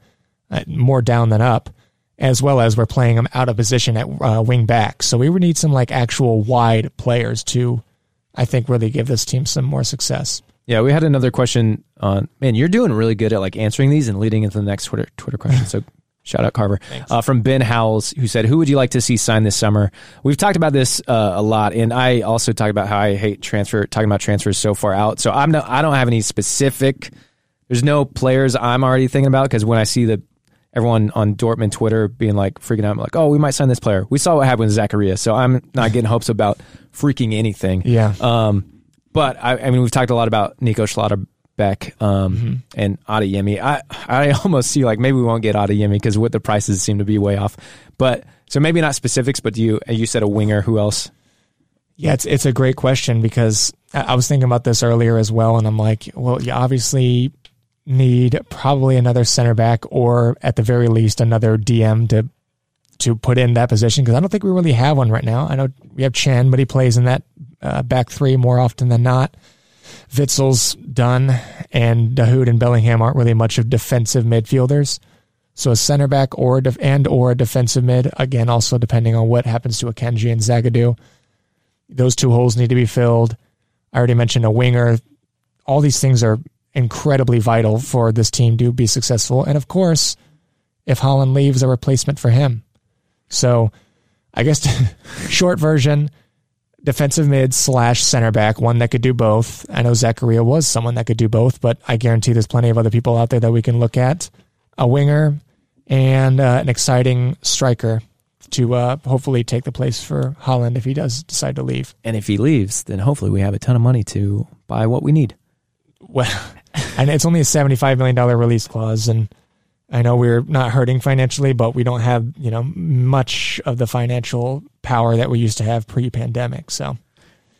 more down than up. As well as we're playing him out of position at uh, wing back, so we would need some like actual wide players to, I think, really give this team some more success. Yeah, we had another question on. Man, you're doing really good at like answering these and leading into the next Twitter Twitter question. So shout out Carver uh, from Ben Howells who said, "Who would you like to see sign this summer?" We've talked about this uh, a lot, and I also talked about how I hate transfer talking about transfers so far out. So I'm no, I don't have any specific. There's no players I'm already thinking about because when I see the everyone on Dortmund Twitter being like freaking out, like, "Oh, we might sign this player." We saw what happened with Zakaria, so I'm not getting hopes about freaking anything. Yeah. Um, but I, I mean, we've talked a lot about Nico Schlotterbeck um, and Adeyemi. I I almost see like maybe we won't get Adeyemi because what the prices seem to be way off. But so maybe not specifics, but do you you said a winger. Who else? Yeah, it's it's a great question because I was thinking about this earlier as well, and I'm like, well, you obviously need probably another center back, or at the very least, another DM to to put in that position because I don't think we really have one right now. I know we have Can, but he plays in that uh, back three more often than not. Witsel's done, and Dahoud and Bellingham aren't really much of defensive midfielders. So a center back or def- and or a defensive mid again, also depending on what happens to Akanji and Zagadou. Those two holes need to be filled. I already mentioned a winger. All these things are incredibly vital for this team to be successful. And of course, if Haaland leaves, a replacement for him. So I guess short version, defensive mid slash center back, one that could do both. I know Zakaria was someone that could do both, but I guarantee there's plenty of other people out there that we can look at. A winger and uh, an exciting striker to uh, hopefully take the place for Haaland if he does decide to leave. And if he leaves, then hopefully we have a ton of money to buy what we need. Well, and it's only a seventy-five million dollar release clause, and I know we're not hurting financially, but we don't have you know much of the financial power that we used to have pre-pandemic. So,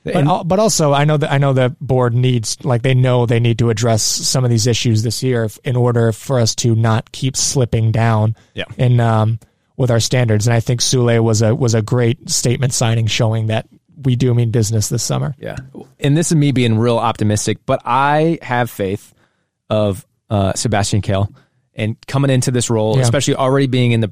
but And- but also I know that I know the board needs like they know they need to address some of these issues this year if, in order for us to not keep slipping down. Yeah. in um, with our standards, and I think Sule was a was a great statement signing showing that we do mean business this summer. Yeah. And this is me being real optimistic, but I have faith of uh, Sebastian Kehl and coming into this role, Yeah. especially already being in the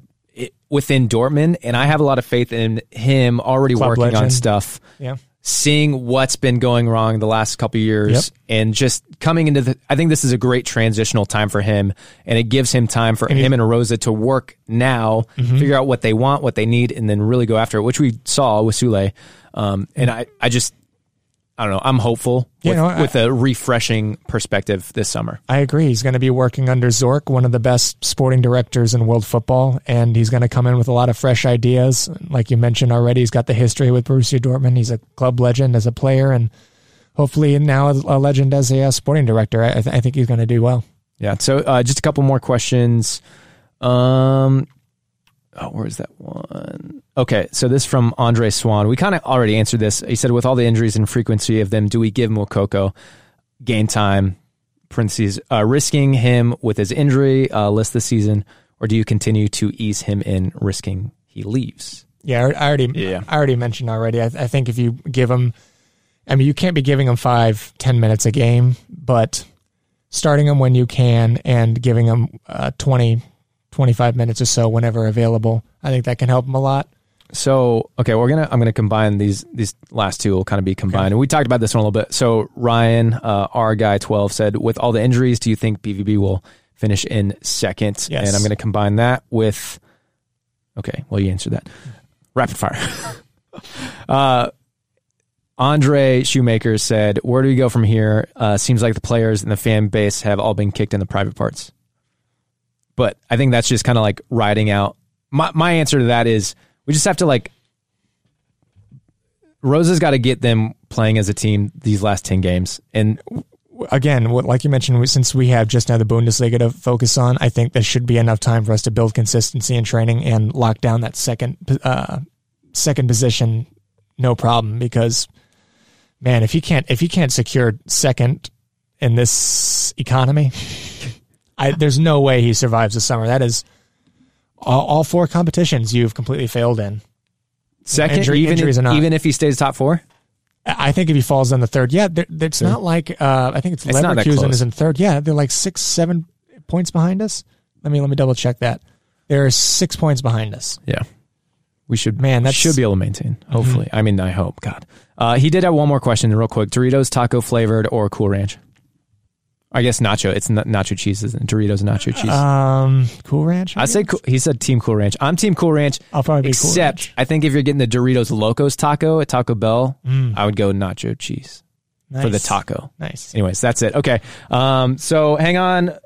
within Dortmund, and I have a lot of faith in him already Club working on stuff. Yeah. Seeing what's been going wrong the last couple of years Yep. and just coming into the I think this is a great transitional time for him and it gives him time for him and Rose to work now, Mm-hmm. figure out what they want, what they need, and then really go after it, which we saw with Sule. Um, and I, I just I don't know. I'm hopeful with, no, I- with a refreshing perspective this summer. I agree. He's going to be working under Zorc, one of the best sporting directors in world football, and he's going to come in with a lot of fresh ideas. Like you mentioned already, he's got the history with Borussia Dortmund. He's a club legend as a player, and hopefully now a legend as a sporting director. I, th- I think he's going to do well. Yeah. So uh, just a couple more questions. Um, oh, where's that one? Okay. So this from Andre Swan. We kind of already answered this. He said, with all the injuries and frequency of them, do we give Moukoko game time? Parentheses, uh, risking him with his injury uh, list this season, or do you continue to ease him in, risking he leaves? Yeah, I already, Yeah. I already mentioned already. I, I think if you give him, I mean, you can't be giving him five, ten minutes a game, but starting him when you can and giving him uh, 20, 25 minutes or so whenever available, I think that can help him a lot. So okay, we're gonna I'm gonna combine these these last two will kind of be combined, and we talked about this one a little bit. So Ryan, uh, our guy twelve said, with all the injuries, do you think BVB will finish in second? Yes. And I'm gonna combine that with. Okay, well you answered that. Rapid fire. uh, Andre Shoemaker said, "Where do we go from here? Uh, seems like the players and the fan base have all been kicked in the private parts." But I think that's just kind of like riding out. My my answer to that is we just have to like. Rose's got to get them playing as a team these last ten games, and again, what, like you mentioned, since we have just now the Bundesliga to focus on, I think there should be enough time for us to build consistency in training and lock down that second uh, second position, no problem. Because man, if he can't if he can't secure second in this economy, I, there's no way he survives the summer. That is all, all four competitions you've completely failed in. second, Injury- even injuries if, not. even if he stays top four, I think if he falls in the third, yeah, it's not like uh, I think it's, It's Leverkusen is in third. Yeah, they're like six, seven points behind us. Let me let me double check that. They're six points behind us. yeah, we should Man, that should be able to maintain. Hopefully, I mean, I hope. God, uh, he did have one more question, real quick: Doritos taco flavored or Cool Ranch? I guess nacho. It's nacho cheese, isn't it? Doritos nacho cheese. Um, Cool Ranch. I say cool, he said Team Cool Ranch. I'm Team Cool Ranch. I'll probably be Cool except Ranch. I think if you're getting the Doritos Locos taco at Taco Bell, I would go nacho cheese for the Nice. taco. Nice. Anyways, that's it. Okay. Um, so hang on,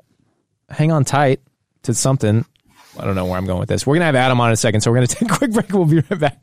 hang on tight to something. I don't know where I'm going with this. We're gonna have Adam on in a second, so we're gonna take a quick break. We'll be right back.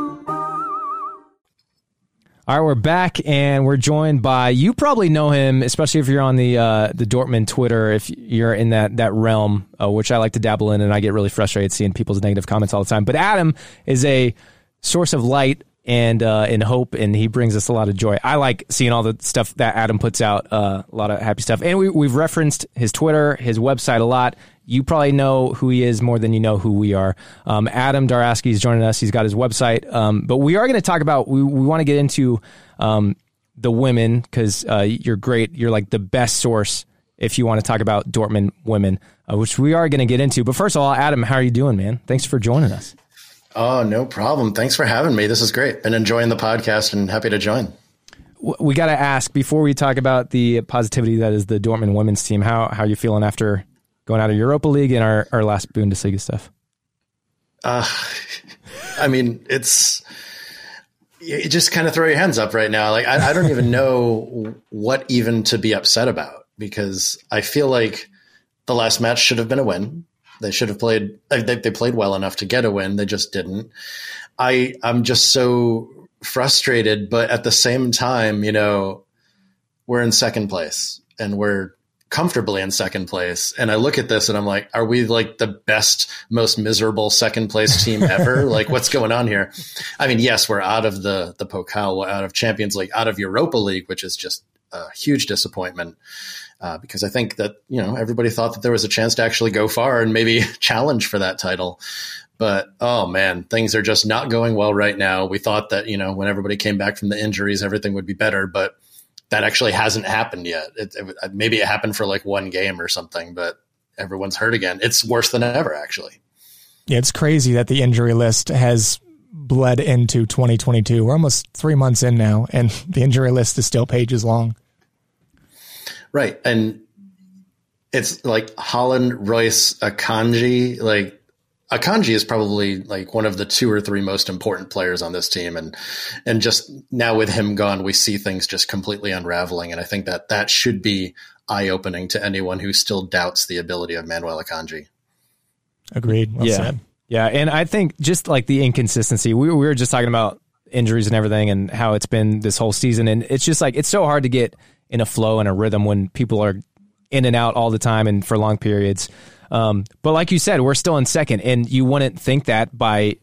All right, we're back and we're joined by you probably know him, especially if you're on the uh, the Dortmund Twitter, if you're in that that realm, uh, which I like to dabble in, and I get really frustrated seeing people's negative comments all the time. But Adam is a source of light and uh, and hope, and he brings us a lot of joy. I like seeing all the stuff that Adam puts out, uh, a lot of happy stuff. And we, we've referenced his Twitter, his website a lot. You probably know who he is more than you know who we are. Um, Adam Darowski is joining us. He's got his website. Um, but we are going to talk about, we, we want to get into um, the women because uh, you're great. You're like the best source if you want to talk about Dortmund women, uh, which we are going to get into. But first of all, Adam, how are you doing, man? Thanks for joining us. Oh, no problem. Thanks for having me. This is great. Been enjoying the podcast and happy to join. We got to ask before we talk about the positivity that is the Dortmund women's team. How how are you feeling after going out of Europa League and our, our last Bundesliga stuff? Uh, I mean, it's you just kind of throw your hands up right now. Like I, I don't even know what even to be upset about because I feel like the last match should have been a win. They should have played. Uh, they, they played well enough to get a win. They just didn't. I I'm just so frustrated, but at the same time, you know, we're in second place and we're comfortably in second place. And I look at this and I'm like, are we like the best, most miserable second place team ever? like what's going on here? I mean, yes, we're out of the, the Pokal, out of Champions League, out of Europa League, which is just a huge disappointment. Uh, because I think that, you know, everybody thought that there was a chance to actually go far and maybe challenge for that title. But oh man, things are just not going well right now. We thought that, you know, when everybody came back from the injuries, everything would be better, but that actually hasn't happened yet. It, it, maybe it happened for like one game or something, but everyone's hurt again. It's worse than ever, actually. Yeah, it's crazy that the injury list has bled into 2022. We're almost three months in now, and the injury list is still pages long. Right, and it's like Haaland Reus Akanji, like Akanji is probably like one of the two or three most important players on this team, and and just now with him gone, we see things just completely unraveling, and I think that that should be eye opening to anyone who still doubts the ability of Manuel Akanji. Agreed. Well yeah, said. yeah, and I think just like the inconsistency, we, we were just talking about injuries and everything, and how it's been this whole season, and it's just like it's so hard to get in a flow and a rhythm when people are in and out all the time and for long periods. Um, but like you said, we're still in second, and you wouldn't think that by,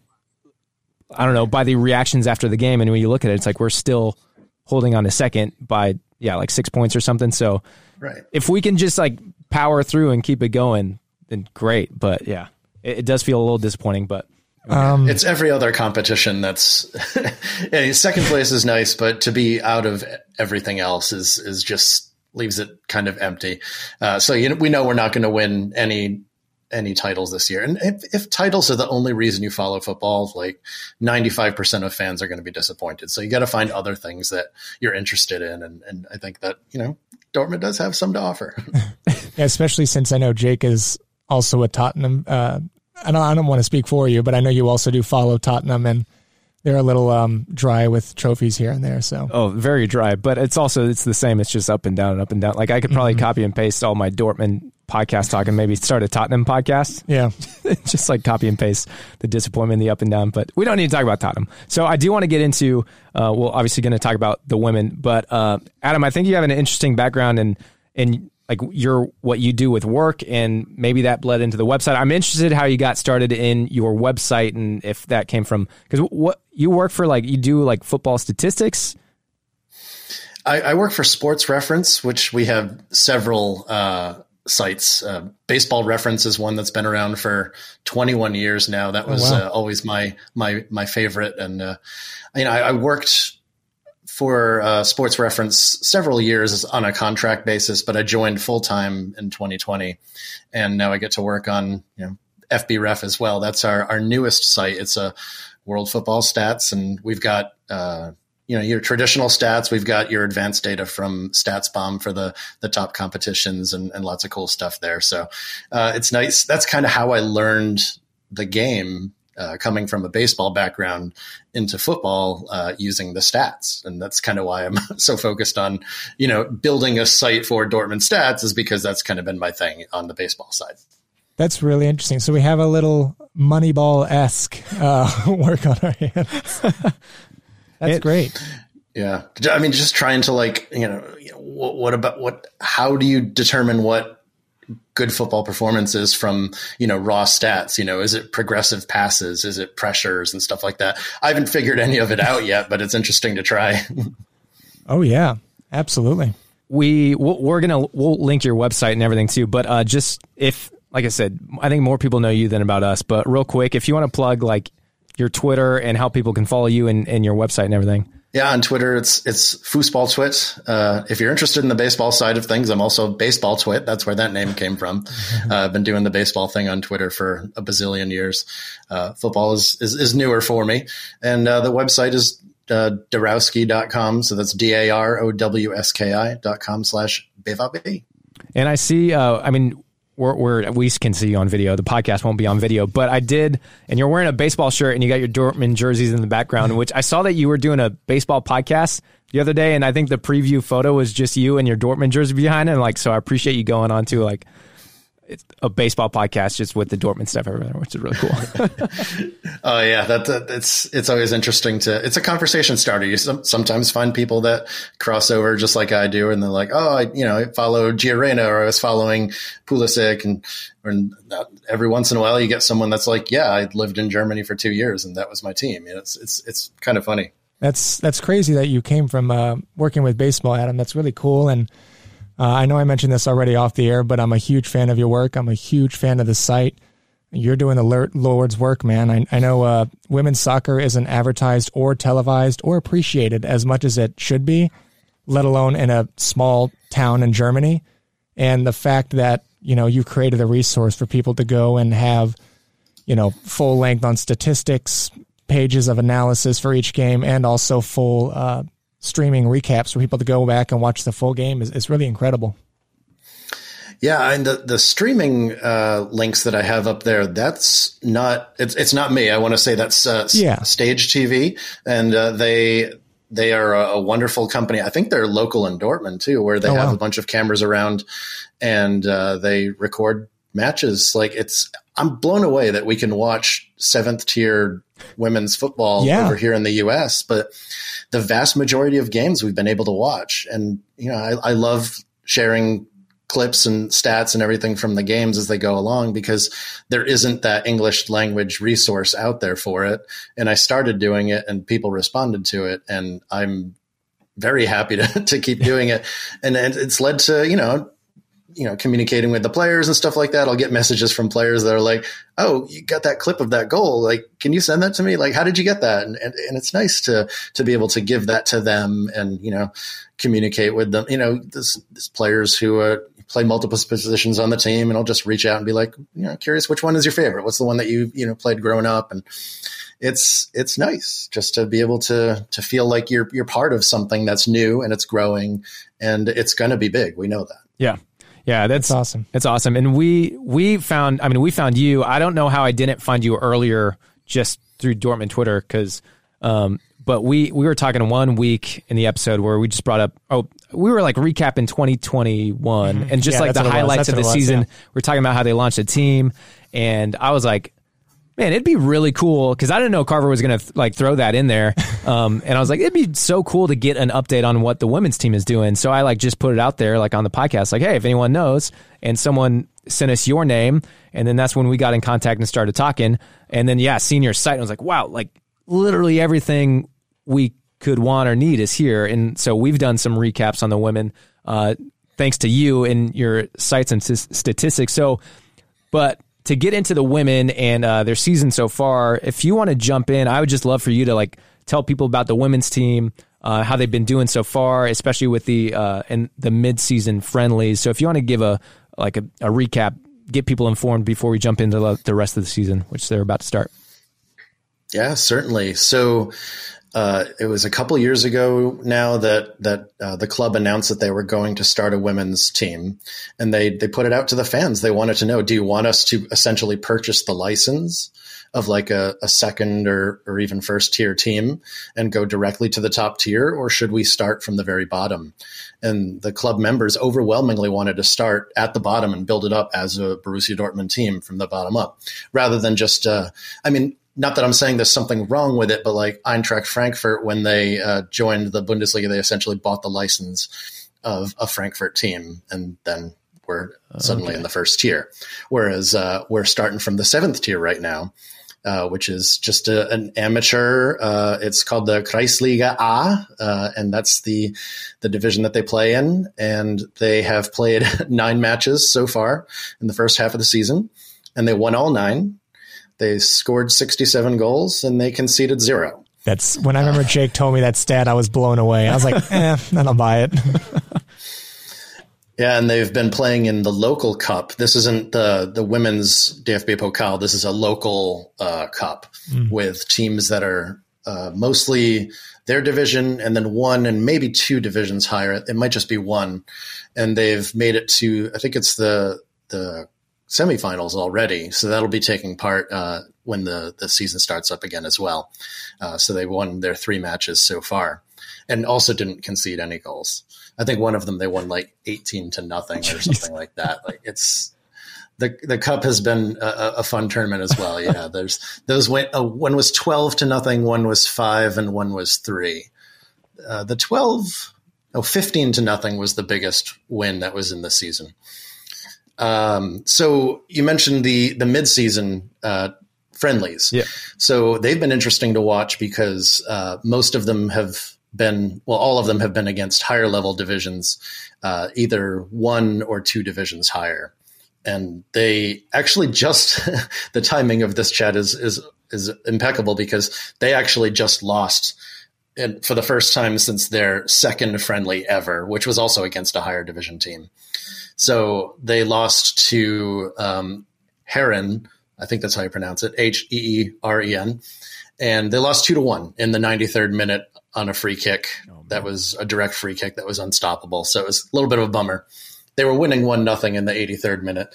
I don't know, by the reactions after the game. And when you look at it, it's like we're still holding on to second by yeah, like six points or something. So, right. if we can just like power through and keep it going, then great. But yeah, it, it does feel a little disappointing, but. Um, it's every other competition that's yeah, second place is nice, but to be out of everything else is is just leaves it kind of empty. Uh, so you know, we know we're not going to win any any titles this year. And if, if, titles are the only reason you follow football, like 95% of fans are going to be disappointed. So you got to find other things that you're interested in. And, and I think that, you know, Dortmund does have some to offer. yeah, especially since I know Jake is also a Tottenham. Uh, I don't, I don't want to speak for you, but I know you also do follow Tottenham and they're a little um, dry with trophies here and there. So oh, very dry. But it's also it's the same. It's just up and down and up and down. Like I could probably mm-hmm. copy and paste all my Dortmund podcast talk and maybe start a Tottenham podcast. Yeah, just like copy and paste the disappointment, the up and down. But we don't need to talk about Tottenham. So I do want to get into. Uh, well, obviously going to talk about the women, but uh, Adam, I think you have an interesting background in in like your what you do with work and maybe that bled into the website. I'm interested how you got started in your website and if that came from because what you work for like you do like football statistics. I, I work for Sports Reference, which we have several uh, sites. Uh, Baseball Reference is one that's been around for 21 years now. That oh, was oh, wow. uh, always my my my favorite, and uh, you know I, I worked for uh, Sports Reference several years on a contract basis, but I joined full time in 2020, and now I get to work on you know FBref as well. That's our our newest site. It's a World Football Stats, and we've got. Uh, you know your traditional stats. We've got your advanced data from StatsBomb for the the top competitions and, and lots of cool stuff there. So uh, it's nice. That's kind of how I learned the game uh, coming from a baseball background into football uh, using the stats. And that's kind of why I'm so focused on, you know, building a site for Dortmund stats is because that's kind of been my thing on the baseball side. That's really interesting. So we have a little Moneyball esque uh, work on our hands. that's it, great. Yeah. I mean, just trying to like, you know, what, what about what, how do you determine what good football performances from you know raw stats you know is it progressive passes? Is it pressures and stuff like that? I haven't figured any of it out yet but it's interesting to try. Oh yeah. Absolutely. We we're gonna we'll link your website and everything too but uh just if like i said i think more people know you than about us but real quick if you want to plug like your twitter and how people can follow you and, and your website and everything yeah, on Twitter, it's it's fussballtwit. Uh, if you're interested in the baseball side of things, I'm also baseball twit. That's where that name came from. Uh, I've been doing the baseball thing on Twitter for a bazillion years. Uh, football is, is, is newer for me, and uh, the website is uh, darowski.com. So that's d a r o w s k i dot com slash BVB. And I see. Uh, I mean, we're, we're, we can see you on video. The podcast won't be on video, but I did, and you're wearing a baseball shirt and you got your Dortmund jerseys in the background, which I saw that you were doing a baseball podcast the other day, and I think the preview photo was just you and your Dortmund jersey behind it. And like, so I appreciate you going on to like it's a baseball podcast just with the Dortmund stuff everywhere, which is really cool. oh yeah, that, that, it's it's always interesting to. It's a conversation starter. You sometimes find people that cross over just like I do, and they're like, "Oh, I you know I follow Gio or I was following Pulisic," and and every once in a while you get someone that's like, "Yeah, I lived in Germany for two years, and that was my team." You know, it's it's it's kind of funny. That's that's crazy that you came from uh, working with baseball, Adam. That's really cool and uh, I know I mentioned this already off the air, but I'm a huge fan of your work. I'm a huge fan of the site. You're doing the Lord's work, man. I, I know uh, women's soccer isn't advertised or televised or appreciated as much as it should be, let alone in a small town in Germany. And the fact that you know you've created a resource for people to go and have you know full length on statistics, pages of analysis for each game, and also full uh, streaming recaps for people to go back and watch the full game is, is really incredible. Yeah, and the the streaming uh, links that I have up there, that's not it's it's not me. I want to say that's uh, yeah. Stage TV, and uh, they they are a, a, wonderful company. I think they're local in Dortmund too, where they oh, have wow. a bunch of cameras around, and uh, they record matches. Like it's, I'm blown away that we can watch seventh tier women's football yeah. over here in the U.S. But the vast majority of games we've been able to watch. And, you know, I, I love sharing clips and stats and everything from the games as they go along because there isn't that English language resource out there for it. And I started doing it and people responded to it. And I'm very happy to, to keep doing it. And, and it's led to, you know, you know, communicating with the players and stuff like that. I'll get messages from players that are like, "Oh, you got that clip of that goal? Like, can you send that to me? Like, how did you get that?" And and, and it's nice to to be able to give that to them and you know communicate with them. You know, this, this players who uh, play multiple positions on the team, and I'll just reach out and be like, you know, curious which one is your favorite? What's the one that you you know played growing up? And it's it's nice just to be able to to feel like you're you're part of something that's new and it's growing and it's going to be big. We know that. Yeah. Yeah, that's, that's awesome. That's awesome. And we we found. I mean, we found you. I don't know how I didn't find you earlier, just through Dortmund Twitter, because. Um, but we we were talking one week in the episode where we just brought up. Oh, we were like recapping 2021 mm-hmm. and just yeah, like the highlights of the season. Yeah. We're talking about how they launched a team, and I was like, man, it'd be really cool because I didn't know Carver was going to like throw that in there. Um, and I was like, it'd be so cool to get an update on what the women's team is doing. So I like just put it out there, like on the podcast, like, hey, if anyone knows, and someone sent us your name, and then that's when we got in contact and started talking. And then yeah, senior site, I was like, wow, like literally everything we could want or need is here. And so we've done some recaps on the women, uh, thanks to you and your sites and s- statistics. So, but to get into the women and uh, their season so far, if you want to jump in, I would just love for you to like tell people about the women's team, uh, how they've been doing so far, especially with the uh, and the mid-season friendlies. So if you want to give a like a, a recap, get people informed before we jump into the rest of the season, which they're about to start. Yeah, certainly. So uh, it was a couple years ago now that that uh, the club announced that they were going to start a women's team, and they they put it out to the fans. They wanted to know: Do you want us to essentially purchase the license of like a, a second or or even first tier team and go directly to the top tier, or should we start from the very bottom? And the club members overwhelmingly wanted to start at the bottom and build it up as a Borussia Dortmund team from the bottom up, rather than just. Uh, I mean, not that I'm saying there's something wrong with it, but like Eintracht Frankfurt, when they uh, joined the Bundesliga, they essentially bought the license of a Frankfurt team and then we're suddenly okay. in the first tier. Whereas uh, we're starting from the seventh tier right now, uh, which is just a, an amateur. Uh, it's called the Kreisliga A, uh, and that's the the division that they play in. And they have played nine matches so far in the first half of the season, and they won all nine. They scored 67 goals and they conceded zero. That's when I remember Jake told me that stat, I was blown away. I was like, eh, then I'll buy it. yeah, and they've been playing in the local cup. This isn't the the women's DFB Pokal. This is a local uh, cup mm. with teams that are uh, mostly their division and then one and maybe two divisions higher. It might just be one. And they've made it to, I think it's the the semifinals already, so that'll be taking part uh, when the the season starts up again as well. Uh, so they won their three matches so far, and also didn't concede any goals. I think one of them they won like eighteen to nothing or something like that. Like it's the the cup has been a, a fun tournament as well. Yeah, there's those went uh, one was twelve to nothing, one was five, and one was three. Uh, the twelve. Oh, 15 to nothing was the biggest win that was in the season. Um, so you mentioned the the midseason uh, friendlies. Yeah. So they've been interesting to watch because uh, most of them have been well, all of them have been against higher level divisions, uh, either one or two divisions higher. And they actually just the timing of this chat is is is impeccable because they actually just lost and for the first time since their second friendly ever, which was also against a higher division team. So they lost to um, Heeren. I think that's how you pronounce it. H E E R E N. And they lost two to one in the 93rd minute on a free kick. Oh, that was a direct free kick that was unstoppable. So it was a little bit of a bummer. They were winning one nothing in the 83rd minute.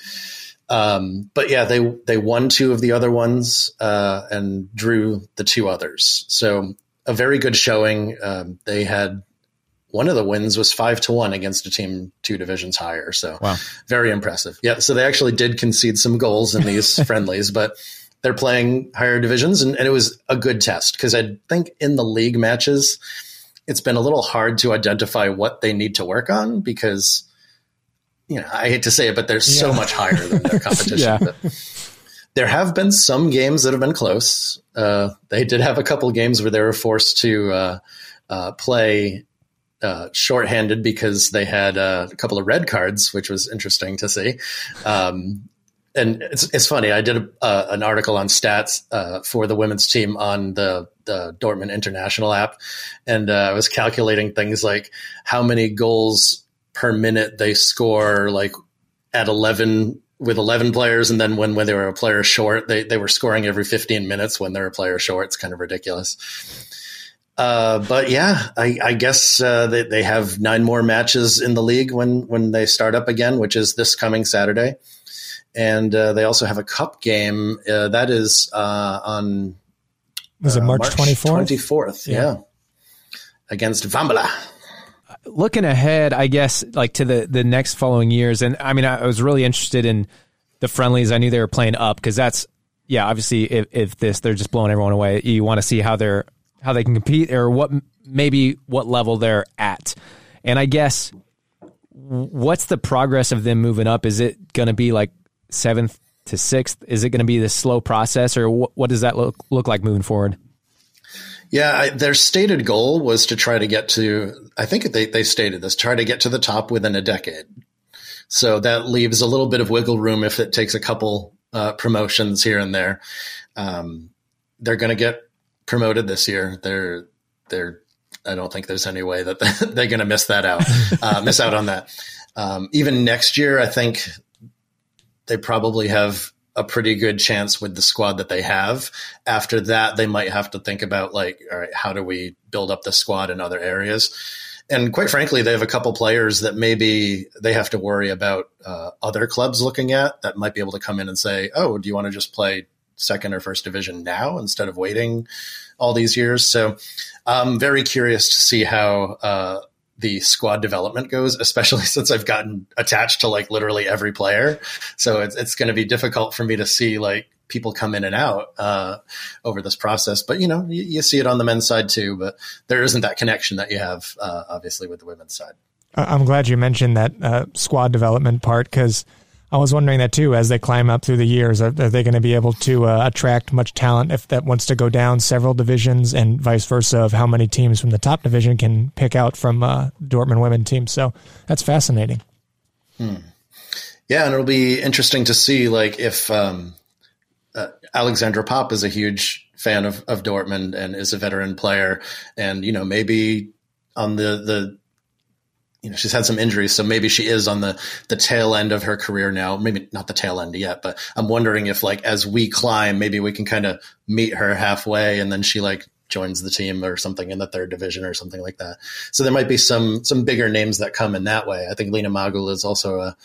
Um, but yeah, they they won two of the other ones uh, and drew the two others. So a very good showing. Um, they had one of the wins was five to one against a team two divisions higher. So wow. very impressive. Yeah. So they actually did concede some goals in these friendlies, but they're playing higher divisions and, and it was a good test because I think in the league matches, it's been a little hard to identify what they need to work on because, you know, I hate to say it, but they're yeah. so much higher than their competition. yeah. there have been some games that have been close. Uh, they did have a couple games where they were forced to uh, uh, play uh, shorthanded because they had uh, a couple of red cards, which was interesting to see. Um, and it's, it's funny. I did a, uh, an article on stats uh, for the women's team on the, the Dortmund International app, and uh, I was calculating things like how many goals per minute they score, like at eleven with 11 players and then when, when they were a player short they, they were scoring every 15 minutes when they're a player short it's kind of ridiculous uh, but yeah, I, I guess uh, they, they have nine more matches in the league when when they start up again, which is this coming Saturday. And uh, they also have a cup game uh, that is uh, on. Was it March twenty fourth? Twenty fourth, yeah, against Vambala. Looking ahead, I guess like to the the next following years, and I mean, I was really interested in the friendlies. I knew they were playing up because that's yeah, obviously if, if this they're just blowing everyone away. You want to see how they're how they can compete or what maybe what level they're at. And I guess what's the progress of them moving up? Is it going to be like seventh to sixth? Is it going to be this slow process, or what, what does that look look like moving forward? Yeah, I, their stated goal was to try to get to. I think they they stated this: try to get to the top within a decade. So that leaves a little bit of wiggle room if it takes a couple uh, promotions here and there. Um, they're going to get promoted this year. They're they're I don't think there's any way that they're going to miss that out, uh, miss out on that. Um, even next year, I think they probably have a pretty good chance with the squad that they have. After that, they might have to think about like, all right, how do we build up the squad in other areas? And quite frankly, they have a couple players that maybe they have to worry about uh, other clubs looking at that might be able to come in and say, "Oh, do you want to just play second or first division now instead of waiting all these years?" So, I'm very curious to see how uh, the squad development goes, especially since I've gotten attached to like literally every player. So it's it's going to be difficult for me to see like people come in and out uh, over this process. But you know, you, you, see it on the men's side too. But there isn't that connection that you have uh, obviously with the women's side. I'm glad you mentioned that uh, squad development part because I was wondering that too. As they climb up through the years, are, are they going to be able to uh, attract much talent if that wants to go down several divisions, and vice versa of how many teams from the top division can pick out from uh, Dortmund women team? So that's fascinating. Hmm. Yeah, and it'll be interesting to see like if um, uh, Alexandra Popp is a huge fan of, of Dortmund and is a veteran player, and you know maybe on the the you know, she's had some injuries, so maybe she is on the the tail end of her career now. Maybe not the tail end yet, but I'm wondering if like as we climb, maybe we can kind of meet her halfway, and then she like joins the team or something in the third division or something like that. So there might be some some bigger names that come in that way. I think Lena Magull is also a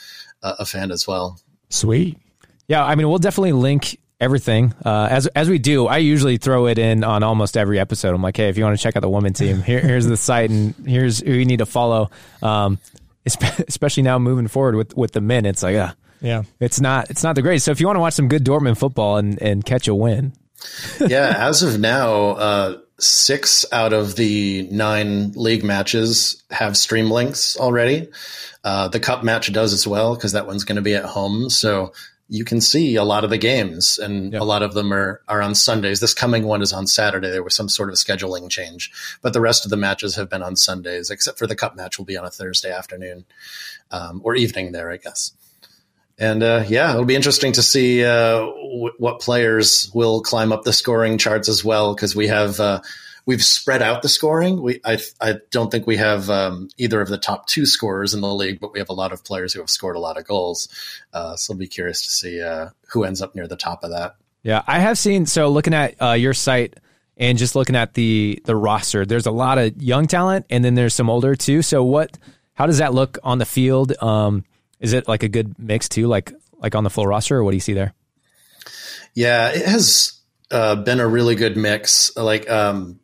a fan as well. Sweet. Yeah, I mean, we'll definitely link everything. Uh, as as we do, I usually throw it in on almost every episode. I'm like, hey, if you want to check out the woman team, here, here's the site, and here's who you need to follow. Um, especially now moving forward with with the men, it's like, uh, yeah, it's not it's not the greatest. So if you want to watch some good Dortmund football and and catch a win, yeah, as of now. Uh, six out of the nine league matches have stream links already. Uh, the cup match does as well because that one's going to be at home. So you can see a lot of the games and a lot of them are, are on Sundays. This coming one is on Saturday. There was some sort of scheduling change, but the rest of the matches have been on Sundays, except for the cup match will be on a Thursday afternoon um, or evening there, I guess. And uh, yeah, it'll be interesting to see uh, w- what players will climb up the scoring charts as well, because we have uh, we've spread out the scoring. We I I don't think we have um, either of the top two scorers in the league, but we have a lot of players who have scored a lot of goals. Uh, so I'll be curious to see uh, who ends up near the top of that. Yeah, I have seen. So looking at uh, your site and just looking at the the roster, there's a lot of young talent, and then there's some older too. So what? How does that look on the field? Um, is it like a good mix too, like like on the full roster, or what do you see there? Yeah, it has uh, been a really good mix. Like um,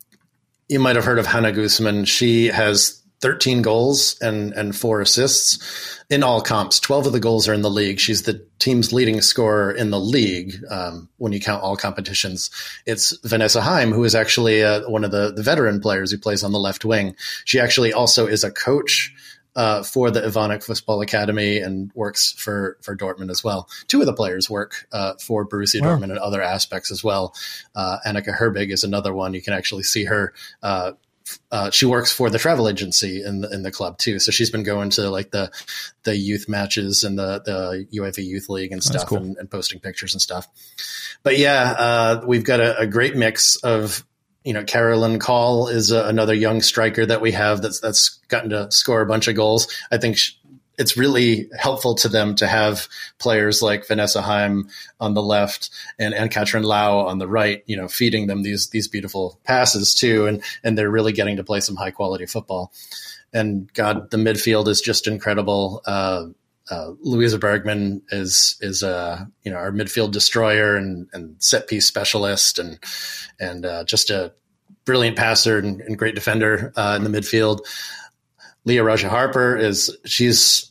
you might have heard of Hannah Guzman. She has 13 goals and, and four assists in all comps. 12 of the goals are in the league. She's the team's leading scorer in the league um, when you count all competitions. It's Vanessa Heim, who is actually uh, one of the, the veteran players who plays on the left wing. She actually also is a coach uh, for the Evonik Football Academy and works for for Dortmund as well. Two of the players work uh, for Borussia wow. Dortmund in other aspects as well. Uh, Annika Herbig is another one. You can actually see her. Uh, uh, she works for the travel agency in the, in the club too, so she's been going to like the the youth matches and the the UEFA Youth League and stuff, cool. and, and, posting pictures and stuff. But yeah, uh, we've got a, a great mix of you know, Carolyn Call is a, another young striker that we have that's that's gotten to score a bunch of goals. I think it's really helpful to them to have players like Vanessa Heim on the left and and Katrin Lau on the right, you know, feeding them these these beautiful passes too, and and they're really getting to play some high quality football. And God, the midfield is just incredible. Uh, uh, Louisa Bergman is is uh, you know our midfield destroyer and, and set piece specialist and and uh, just a brilliant passer and, and great defender uh, in the midfield. Leah Raja Harper is she's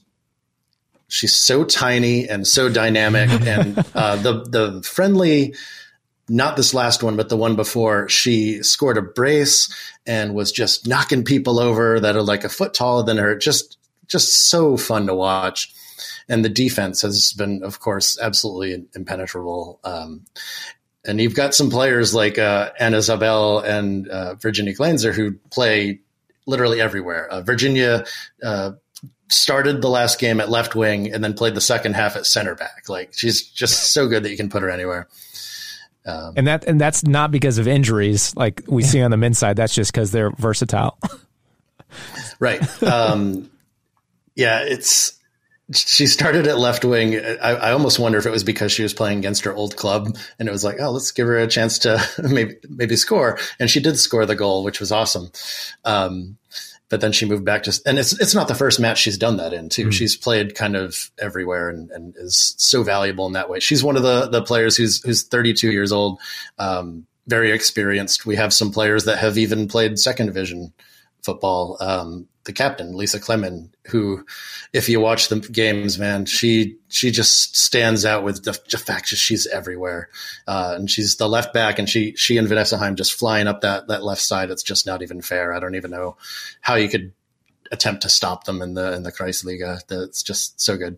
she's so tiny and so dynamic and uh, the the friendly not this last one but the one before she scored a brace and was just knocking people over that are like a foot taller than her just just so fun to watch and the defense has been, of course, absolutely impenetrable. Um, and you've got some players like uh, Anna Zabel and uh, Virginia Glanzer who play literally everywhere. Uh, Virginia uh, started the last game at left wing and then played the second half at center back. Like she's just so good that you can put her anywhere. Um, and that and that's not because of injuries like we see on the men's side. That's just because they're versatile. right. Um, yeah, it's she started at left wing. I, I, almost wonder if it was because she was playing against her old club, and it was like, oh, let's give her a chance to maybe maybe score. And she did score the goal, which was awesome. Um, but then she moved back to, and it's it's not the first match she's done that in too. Mm. She's played kind of everywhere and, and is so valuable in that way. She's one of the the players who's who's 32 years old, um, very experienced. We have some players that have even played second division football. Um, the captain, Lisa Clemen, who, if you watch the games, man, she she just stands out with the, the fact that she's everywhere, uh, and she's the left back, and she she and Vanessa Heim just flying up that that left side. It's just not even fair. I don't even know how you could attempt to stop them in the in the Kreisliga. That's just so good.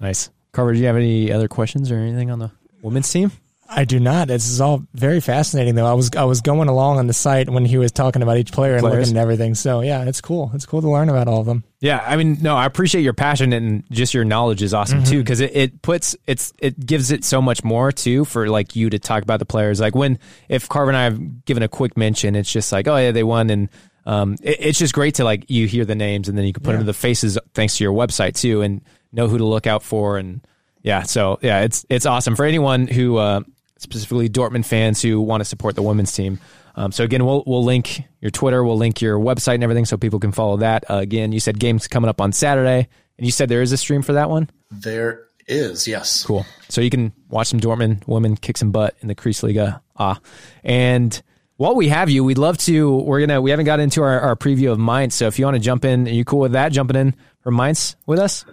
Nice, Carver. Do you have any other questions or anything on the women's team? I do not. This is all very fascinating, though. I was I was going along on the site when he was talking about each player and Players. looking at everything. So yeah, it's cool. It's cool to learn about all of them. Yeah, I mean, no, I appreciate your passion and just your knowledge is awesome mm-hmm. too because it, it puts it's it gives it so much more too for like you to talk about the players. Like when if Carver and I have given a quick mention, it's just like oh yeah they won and um, it, it's just great to like you hear the names and then you can put yeah. them to the faces thanks to your website too and know who to look out for and yeah so yeah it's it's awesome for anyone who. Uh, specifically Dortmund fans who want to support the women's team. Um, so again, we'll we'll link your Twitter, we'll link your website and everything, so people can follow that. Uh, again, you said games coming up on Saturday, and you said there is a stream for that one. There is, yes. Cool. So you can watch some Dortmund women kick some butt in the Kreisliga. Ah, and while we have you, we'd love to. We're gonna. We haven't got into our, our preview of Mainz, so if you want to jump in, are you cool with that? Jumping in for Mainz with us?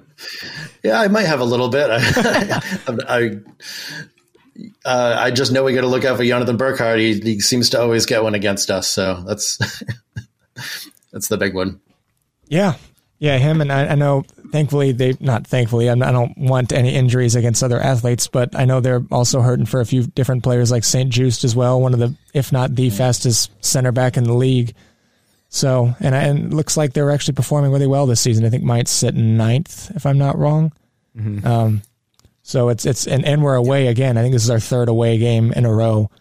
Yeah, I might have a little bit. I, I, uh, I just know we got to look out for Jonathan Burkardt. He, he seems to always get one against us, so that's that's the big one. Yeah, yeah, him and I, I know. Thankfully, they not thankfully. I'm, I do not want any injuries against other athletes, but I know they're also hurting for a few different players, like St. Juste as well, one of the, if not the fastest center back in the league. So, and, I, and it looks like they're actually performing really well this season. I think might sit ninth, if I'm not wrong. Mm-hmm. Um, so it's it's and, and we're away again. I think this is our third away game in a row.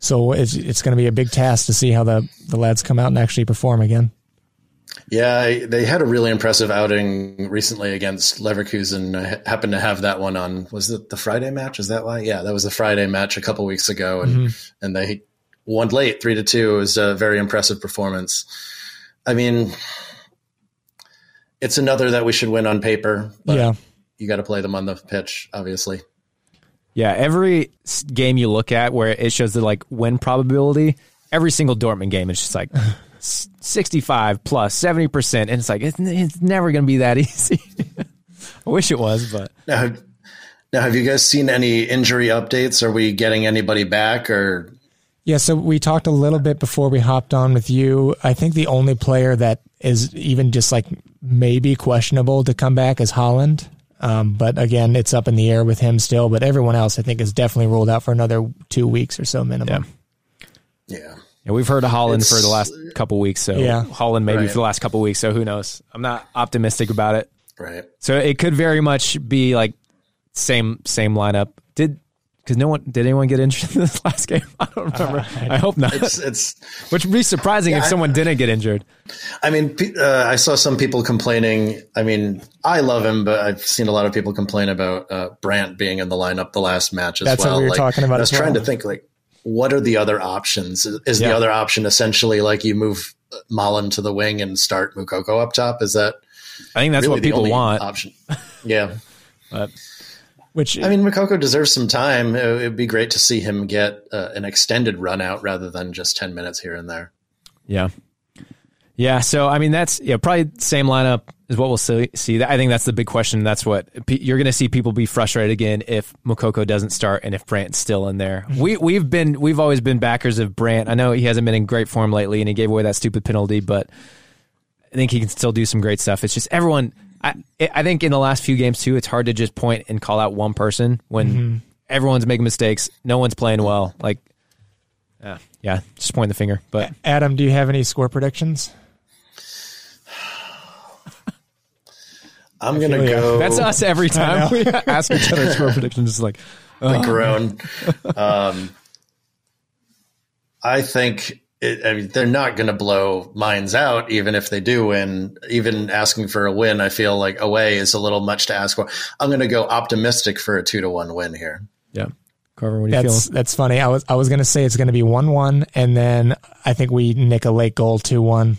So it's it's going to be a big task to see how the the lads come out and actually perform again. Yeah, they had a really impressive outing recently against Leverkusen. I happened to have that one on. Was it the Friday match? Is that why? Yeah, that was the Friday match a couple weeks ago, and mm-hmm. and they won late, three to two. It was a very impressive performance. I mean, it's another that we should win on paper. But yeah, you got to play them on the pitch, obviously. Yeah, every game you look at where it shows the like win probability, every single Dortmund game, it's just like 65 plus 70%. And it's like, it's, it's never going to be that easy. I wish it was, but. Now, now, have you guys seen any injury updates? Are we getting anybody back or? Yeah, so we talked a little bit before we hopped on with you. I think the only player that is even just like maybe questionable to come back is Haaland. Um, but again, it's up in the air with him still. But everyone else, I think, is definitely ruled out for another two weeks or so minimum. Yeah. Yeah. Yeah, we've heard of Haaland it's, for the last couple weeks, so yeah. Haaland maybe right. for the last couple weeks. So who knows? I'm not optimistic about it. Right. So it could very much be like same same lineup. Did because no one did anyone get injured in this last game? I don't remember. Uh, I, hope not. It's, it's which would be surprising yeah, if someone I, didn't get injured. I mean, uh, I saw some people complaining. I mean, I love him, but I've seen a lot of people complain about uh, Brandt being in the lineup the last match as That's well. what we were like, talking about. I was trying well. to think like, what are the other options? Is, is yeah. the other option essentially like you move Malen to the wing and start Moukoko up top? Is that? I think that's really what people want. Option. Yeah. but which I mean, Moukoko deserves some time. It would be great to see him get uh, an extended run out rather than just ten minutes here and there. Yeah, yeah. So I mean, that's yeah, probably same lineup is what we'll see. see. I think that's the big question. That's what you're going to see people be frustrated again if Moukoko doesn't start and if Brandt's still in there. Mm-hmm. We we've been we've always been backers of Brandt. I know he hasn't been in great form lately, and he gave away that stupid penalty, but I think he can still do some great stuff. It's just everyone I I think in the last few games too, it's hard to just point and call out one person when mm-hmm. everyone's making mistakes, no one's playing well. Like, yeah, yeah, just point the finger. But Adam, do you have any score predictions? I'm gonna go. That's us every time we ask each other score predictions. It's like oh. groan. um, I think it, I mean, they're not going to blow Mainz out, even if they do win. Even asking for a win, I feel like away is a little much to ask for. I'm going to go optimistic for a two to one win here. Yeah. Carver, what do you That's feel? that's funny. I was I was gonna say it's gonna be one one, and then I think we nick a late goal two one,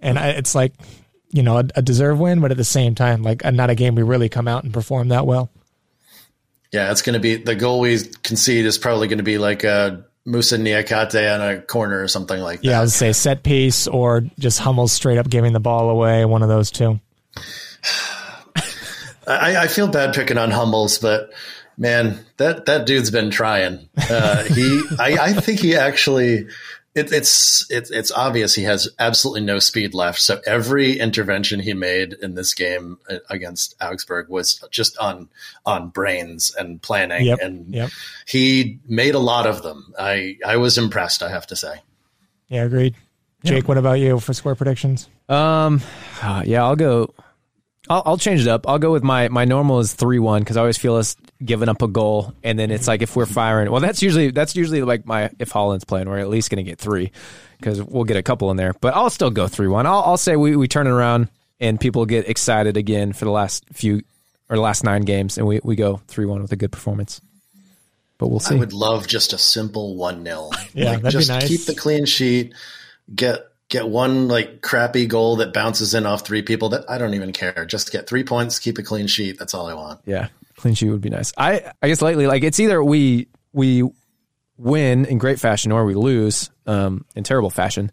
and I, it's like you know a, a deserved win, but at the same time like uh, not a game we really come out and perform that well. Yeah, it's going to be the goal we concede is probably going to be like a Moussa Niakhaté on a corner or something like that. Yeah, I would say set piece or just Hummels straight up giving the ball away. One of those two. I, I feel bad picking on Hummels, but man, that that dude's been trying. Uh, he, I, I think he actually. It, it's it's it's obvious he has absolutely no speed left. So every intervention he made in this game uh, against Augsburg was just on on brains and planning, Yep, and yep. he made a lot of them. I I was impressed. I have to say. Yeah, agreed. Jake, what about you for score predictions? Um, uh, yeah, I'll go. I'll, I'll change it up. I'll go with my my normal is three one because I always feel us giving up a goal, and then it's like if we're firing. Well, that's usually that's usually like my if Haaland's playing, we're at least going to get three because we'll get a couple in there. But I'll still go three one. I'll, I'll say we we turn it around and people get excited again for the last few or last nine games, and we we go three one with a good performance. But we'll see. I would love just a simple one 0 Yeah, like that'd be just nice. keep the clean sheet. Get get one like crappy goal that bounces in off three people. That I don't even care. Just get three points, keep a clean sheet. That's all I want. Yeah, clean sheet would be nice. I I guess lately, like it's either we we win in great fashion or we lose um, in terrible fashion,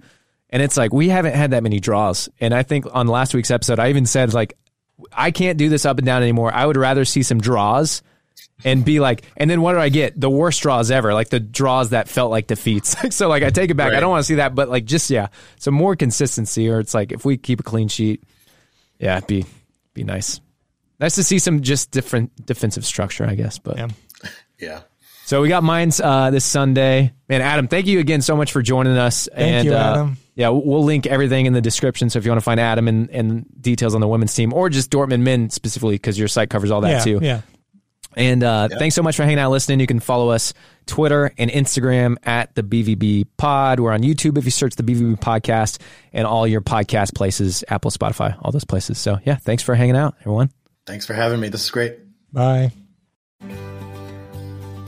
and it's like we haven't had that many draws. And I think on last week's episode, I even said like I can't do this up and down anymore. I would rather see some draws and be like, and then what do I get? The worst draws ever, like the draws that felt like defeats. so like I take it back. I don't want to see that, but like just yeah, some more consistency. Or it's like if we keep a clean sheet, yeah, it'd be be nice. Nice to see some just different defensive structure, I guess. But Yeah. Yeah. so we got Mainz uh, this Sunday. Man, Adam, thank you again so much for joining us. Thank and, you, uh, Adam. Yeah, we'll link everything in the description. So if you want to find Adam and, and details on the women's team or just Dortmund men specifically, because your site covers all that yeah, too. yeah. And uh, thanks so much for hanging out, listening. You can follow us Twitter and Instagram at the BVB Pod. We're on YouTube if you search the BVB Podcast and all your podcast places, Apple, Spotify, all those places. So yeah, thanks for hanging out, everyone. Thanks for having me. This is great. Bye.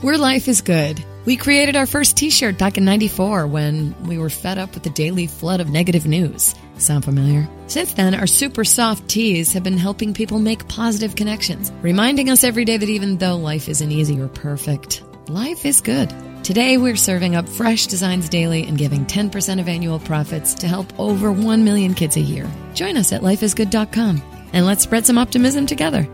We're Life is Good. We created our first t shirt back in 94 when we were fed up with the daily flood of negative news. Sound familiar? Since then, our super soft teas have been helping people make positive connections, reminding us every day that even though life isn't easy or perfect, life is good. Today, we're serving up fresh designs daily and giving 10% of annual profits to help over 1 million kids a year. Join us at lifeisgood.com and let's spread some optimism together.